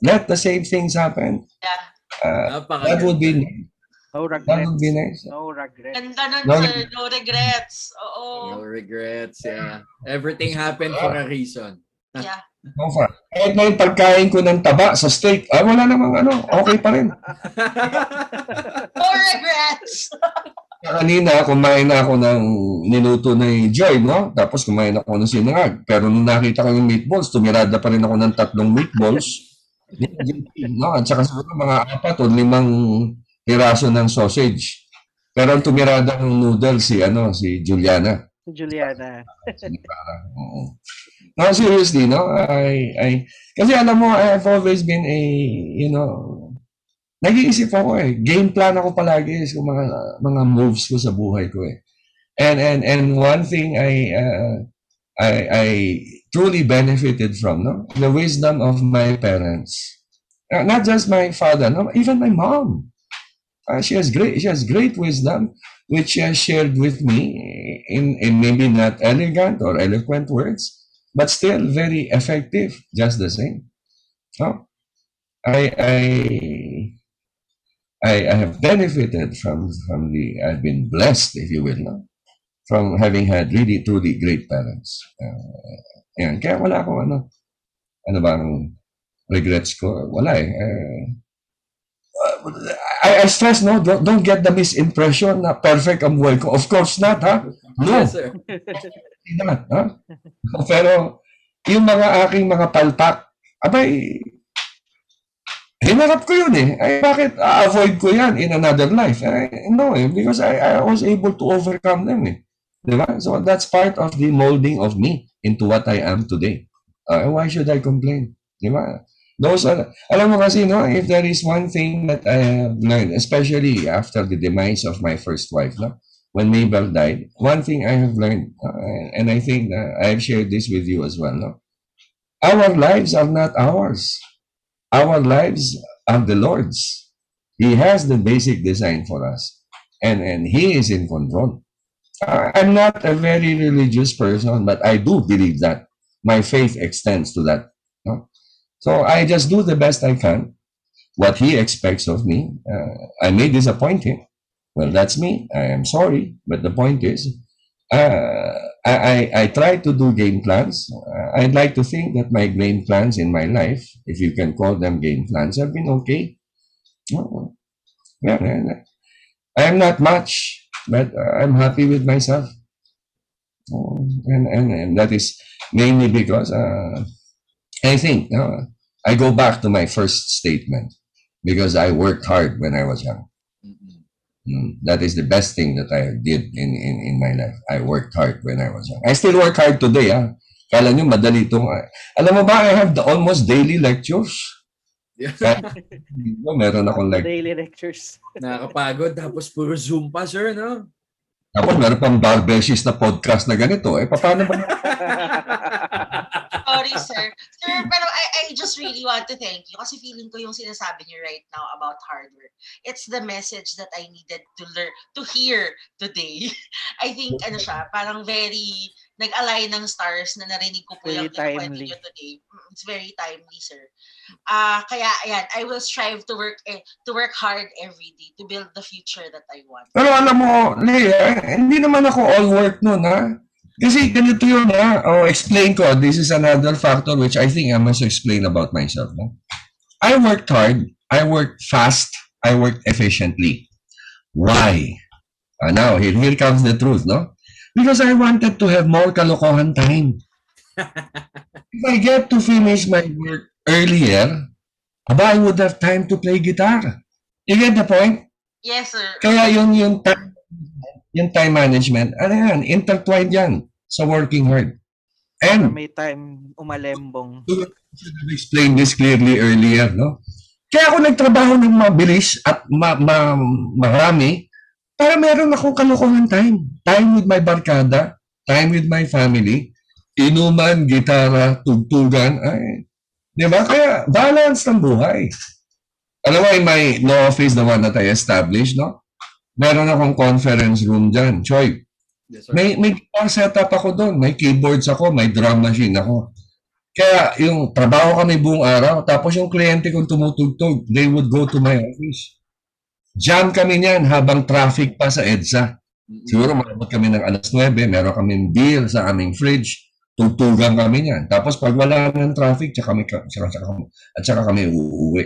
let the same things happen. Yeah. Uh, that would be No that regrets. would be nice. No regrets. Ganda nun, No sir. No regrets. No Oo. regrets, yeah. Everything happened for a reason. Yeah. No far. Kahit na yung pagkain ko ng taba sa steak, ah, wala namang ano, okay pa rin. No regrets. Kanina, kumain na ako ng niluto ni Joy, no? Tapos kumain ako ng sinangag. Pero nung nakita ko yung meatballs, tumirada pa rin ako ng tatlong meatballs. no? At saka siguro mga apat o limang piraso ng sausage. Pero ang tumirada ng noodles si, ano, si Juliana. Juliana. Oo. No, seriously, no? I, I, kasi alam mo, I have always been a, you know, nag-iisip ako eh. Game plan ako palagi sa mga, mga moves ko sa buhay ko eh. And, and, and one thing I, uh, I, I truly benefited from, no? The wisdom of my parents. Not just my father, no, even my mom. Uh, she has great she has great wisdom which she has shared with me in, in maybe not elegant or eloquent words, but still very effective, just the same. No? I I I, I have benefited from from the I've been blessed, if you will, no? from having had really truly great parents. Uh, yan. Kaya wala akong ano, ano bang regrets ko? Wala eh. Uh, I, I stress, no, don't, don't get the misimpression na perfect ang buhay ko. Of course not, ha? No. Yes, sir. not, ha? Pero, yung mga aking mga palpak, abay, hinarap ko yun eh. Ay, bakit avoid ko yan in another life? Ay, no eh, because I, I was able to overcome them eh. Diba? So that's part of the molding of me into what I am today. Uh, why should I complain? Diba? Those are, alam mo kasi, no, if there is one thing that I have learned, especially after the demise of my first wife, no, when Mabel died, one thing I have learned, uh, and I think uh, I have shared this with you as well, no, our lives are not ours. Our lives are the Lord's. He has the basic design for us, and and He is in control. Uh, I'm not a very religious person, but I do believe that my faith extends to that. So I just do the best I can. What he expects of me, uh, I may disappoint him. Well, that's me. I am sorry, but the point is, uh, I, I, I try to do game plans. Uh, I'd like to think that my game plans in my life, if you can call them game plans, have been okay. Oh, yeah, I am not much, but I'm happy with myself. Oh, and, and, and that is mainly because uh, I think uh, I go back to my first statement because I worked hard when I was young. Mm, that is the best thing that I did in, in, in my life. I worked hard when I was young. I still work hard today. Ah. Kala nyo, madali itong... Alam mo ba, I have the almost daily lectures. Yeah. no, meron akong like... Daily lectures. Nakakapagod. Tapos puro Zoom pa, sir, no? Tapos meron pang barbershop na podcast na ganito. Eh, paano ba? Sorry, sir. Sir, pero I, I just really want to thank you kasi feeling ko yung sinasabi niyo right now about hard work. It's the message that I needed to learn, to hear today. I think, ano siya, parang very nag-align ng stars na narinig ko po Very yung timely. niyo today. Mm, It's very timely, sir. Ah, kaya ayan, I will strive to work eh, to work hard every day to build the future that I want. Pero alam mo, Leah, hindi naman ako all work nun, ha? Kasi ganito yun, ha? Oh, explain ko. This is another factor which I think I must explain about myself. No? I worked hard. I worked fast. I worked efficiently. Why? Ah, now, here, here comes the truth, no? Because I wanted to have more kalokohan time. if I get to finish my work earlier, aba, I would have time to play guitar. You get the point? Yes, sir. Kaya yung yung time, yung time management, ano yan, intertwined yan sa working hard. And May time umalembong. should have explained this clearly earlier, no? Kaya ako nagtrabaho ng mabilis at ma, ma, marami para meron akong kalokohan time. Time with my barkada, time with my family, inuman, gitara, tugtugan, ay, di ba? Kaya balance ng buhay. Alam mo, in my law office, the one that I established, no? Meron akong conference room dyan. Choy, Yes, sir. may, may guitar setup ako doon. May keyboards ako, may drum machine ako. Kaya yung trabaho kami buong araw, tapos yung kliyente kong tumutugtog, they would go to my office. Jam kami niyan habang traffic pa sa EDSA. Siguro maabot kami ng alas 9, meron kaming beer sa aming fridge, tugtugan kami niyan. Tapos pag wala ng traffic, tsaka kami, tsaka, tsaka, at saka kami uuwi.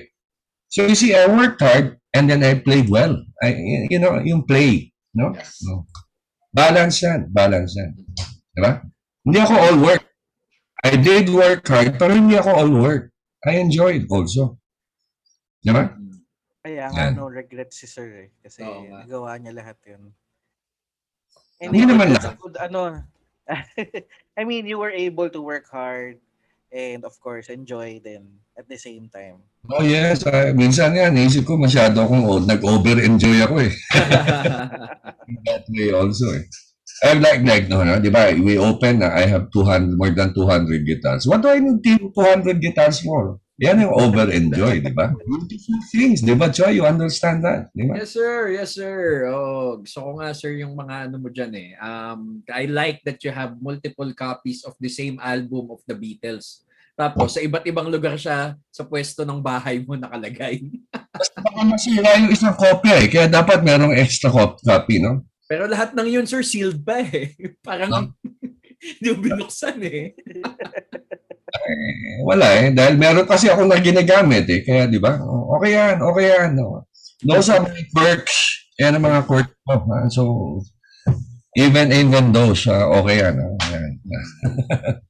So you see, I worked hard and then I played well. I, you know, yung play. No? Yes. no. Balance yan. Balance yan. Diba? Hindi ako all work. I did work hard, pero hindi ako all work. I enjoyed also. Diba? Kaya nga no regret si sir eh. Kasi nga. nagawa niya lahat yun. Hindi naman lahat. good, ano, I mean, you were able to work hard and of course enjoy then at the same time. Oh yes, ah, minsan yan, naisip ko masyado akong o- nag-over-enjoy ako eh. That way also eh. I'm like, like, no, no, di ba, we open na, I have 200, more than 200 guitars. What do I need 200 guitars for? Yan yung over-enjoy, di ba? Beautiful things, di ba, Choy? You understand that, di ba? Yes, sir. Yes, sir. Oh, gusto ko nga, sir, yung mga ano mo dyan eh. Um, I like that you have multiple copies of the same album of the Beatles. Tapos, sa iba't ibang lugar siya sa pwesto ng bahay mo nakalagay. Baka masira yung isang kopya eh. Kaya dapat merong extra cop- copy, no? Pero lahat ng yun, sir, sealed pa eh. Parang hindi mo binuksan eh. Eh, wala eh. Dahil meron kasi ako na ginagamit eh. Kaya, di ba? Okay yan, okay yan. No? Those are my quirks. Yan ang mga quirks ko. ha? So, even even those, ah, okay yan. ah. Yan.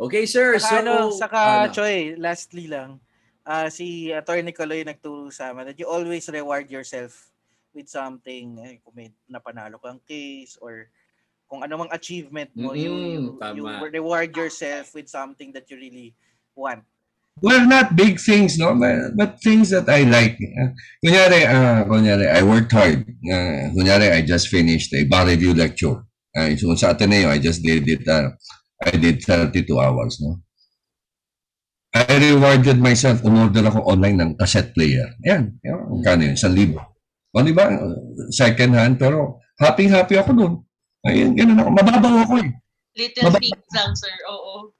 Okay, sir. Saka, So, ano, saka ano? Choy, lastly lang, ah, si Attorney Caloy nagturo sa amin that you always reward yourself with something, eh, kung may napanalo kang case or kung ano mang achievement mo, you, you, you tama. reward yourself with something that you really want. Well, not big things, no? But, but things that I like. Uh, kunyari, ah, kunyari, I worked hard. Uh, kunyari, I just finished a bar review lecture. Uh, so sa Ateneo, I just did it. uh, I did 32 hours, no? I rewarded myself. Umorder ako online ng cassette player. Yan. Yan. Kano yun? Isang libo. O, di ba? Second hand, pero happy-happy ako dun. Ayun, ganun ako. Mababaw ako eh. Little Maba- things lang, sir. Oo.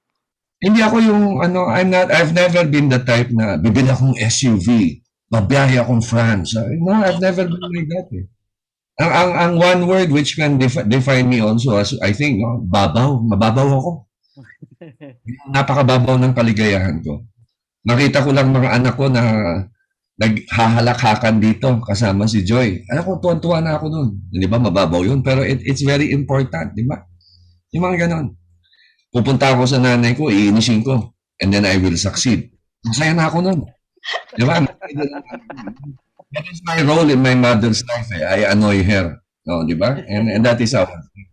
Hindi ako yung ano, I'm not I've never been the type na bibili akong SUV, babiyahe akong France. No, I've never been like that. Eh. Ang, ang ang one word which can defi- define me also as I think, no, babaw, mababaw ako. Napakababaw ng kaligayahan ko. Nakita ko lang mga anak ko na naghahalakhakan dito kasama si Joy. Alam ko, tuwan-tuwa na ako noon. Di ba, mababaw yun. Pero it, it's very important, di ba? Yung mga ganon pupunta ako sa nanay ko, iinisin ko, and then I will succeed. Masaya na ako nun. Di ba? That is my role in my mother's life. Eh. I annoy her. No, di ba? And, and that is our thing.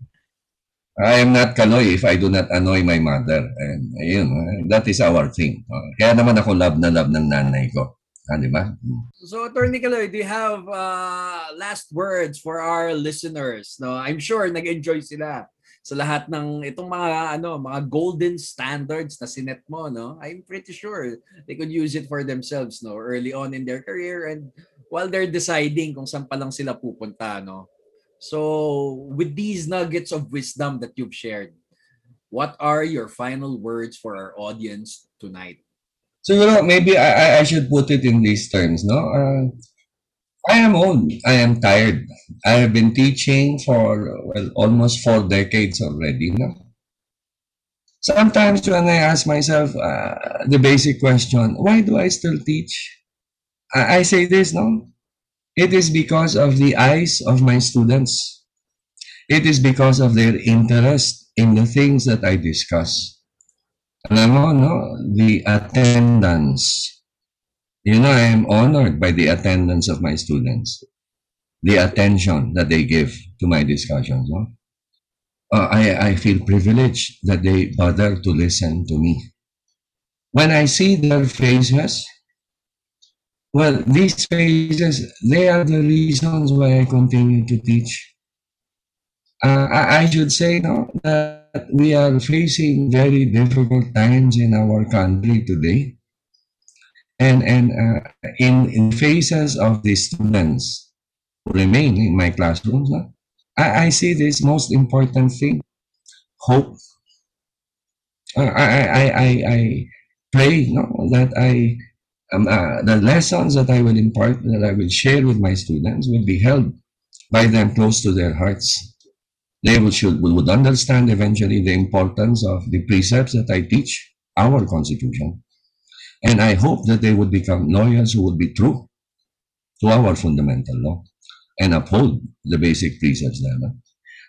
I am not kaloy if I do not annoy my mother. And ayun, eh, that is our thing. Kaya naman ako love na love ng nanay ko. Ah, di ba? So, Attorney Caloy, do you have uh, last words for our listeners? No, I'm sure nag-enjoy sila sa lahat ng itong mga ano, mga golden standards na sinet mo, no? I'm pretty sure they could use it for themselves, no, early on in their career and while they're deciding kung saan pa lang sila pupunta, no. So, with these nuggets of wisdom that you've shared, what are your final words for our audience tonight? Siguro, maybe I, I- I should put it in these terms, no? Uh, I am old. I am tired. I have been teaching for, well, almost four decades already, no? Sometimes when I ask myself uh, the basic question, why do I still teach? I, I say this, no? It is because of the eyes of my students. It is because of their interest in the things that I discuss. Alam mo, no? The attendance. You know, I am honored by the attendance of my students. The attention that they give to my discussions. No? Uh, I, I feel privileged that they bother to listen to me. When I see their faces, well, these faces, they are the reasons why I continue to teach. Uh, I, I should say no, that we are facing very difficult times in our country today. And, and uh, in, in faces of the students who remain in my classrooms, I, I see this most important thing, hope. Uh, I, I, I, I, pray that I um, uh, the lessons that I will impart, that I will share with my students, will be held by them close to their hearts. They will should would understand eventually the importance of the precepts that I teach, our constitution, and I hope that they would become lawyers who would be true to our fundamental law and uphold the basic precepts there.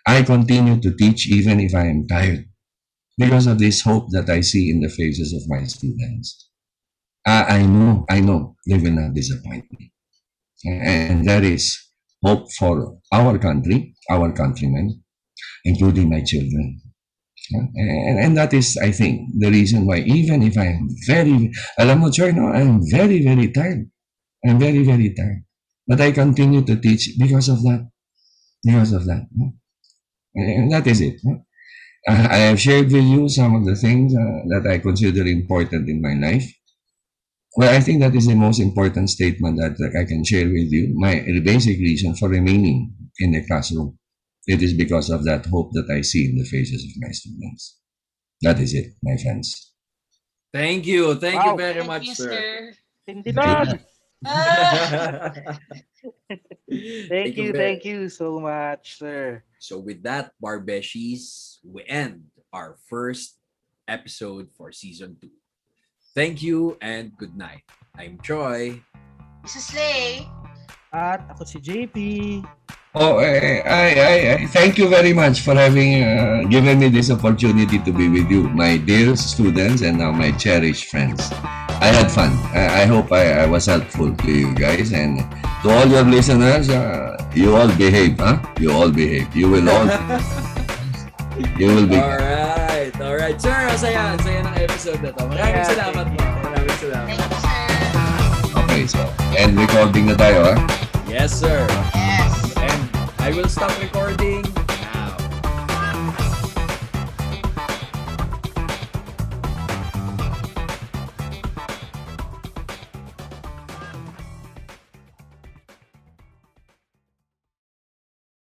I continue to teach even if I am tired because of this hope that I see in the faces of my students. I, I know, I know they will not disappoint me. And there is hope for our country, our countrymen, including my children. And, and that is, I think, the reason why even if I am very, alam mo, Choy, no, I'm very, very tired. I'm very, very tired. But I continue to teach because of that. Because of that. no? And that is it. no? Uh, I have shared with you some of the things uh, that I consider important in my life. Well, I think that is the most important statement that I can share with you. My basic reason for remaining in the classroom. It is because of that hope that I see in the faces of my students. That is it, my friends. Thank you. Thank you very Thank much, you, sir. sir. Hindi doon. Thank you, thank you so much, sir. So with that, Barbeshies, we end our first episode for season two. Thank you and good night. I'm Troy. this is Lay. At ako si JP. Oh, I, I, I, I thank you very much for having uh, given me this opportunity to be with you, my dear students and now my cherished friends. I had fun. I, I hope I, I was helpful to you guys and to all your listeners. Uh, you all behave, huh? You all behave. You will all, you will be. Alright, alright. Sir, ang saya, ang saya ng episode na to. Maraming Yeah, salamat po. Maraming salamat. Thank you, sir. Okay, so and recording na tayo, huh? Yes, sir. Yes. I will stop recording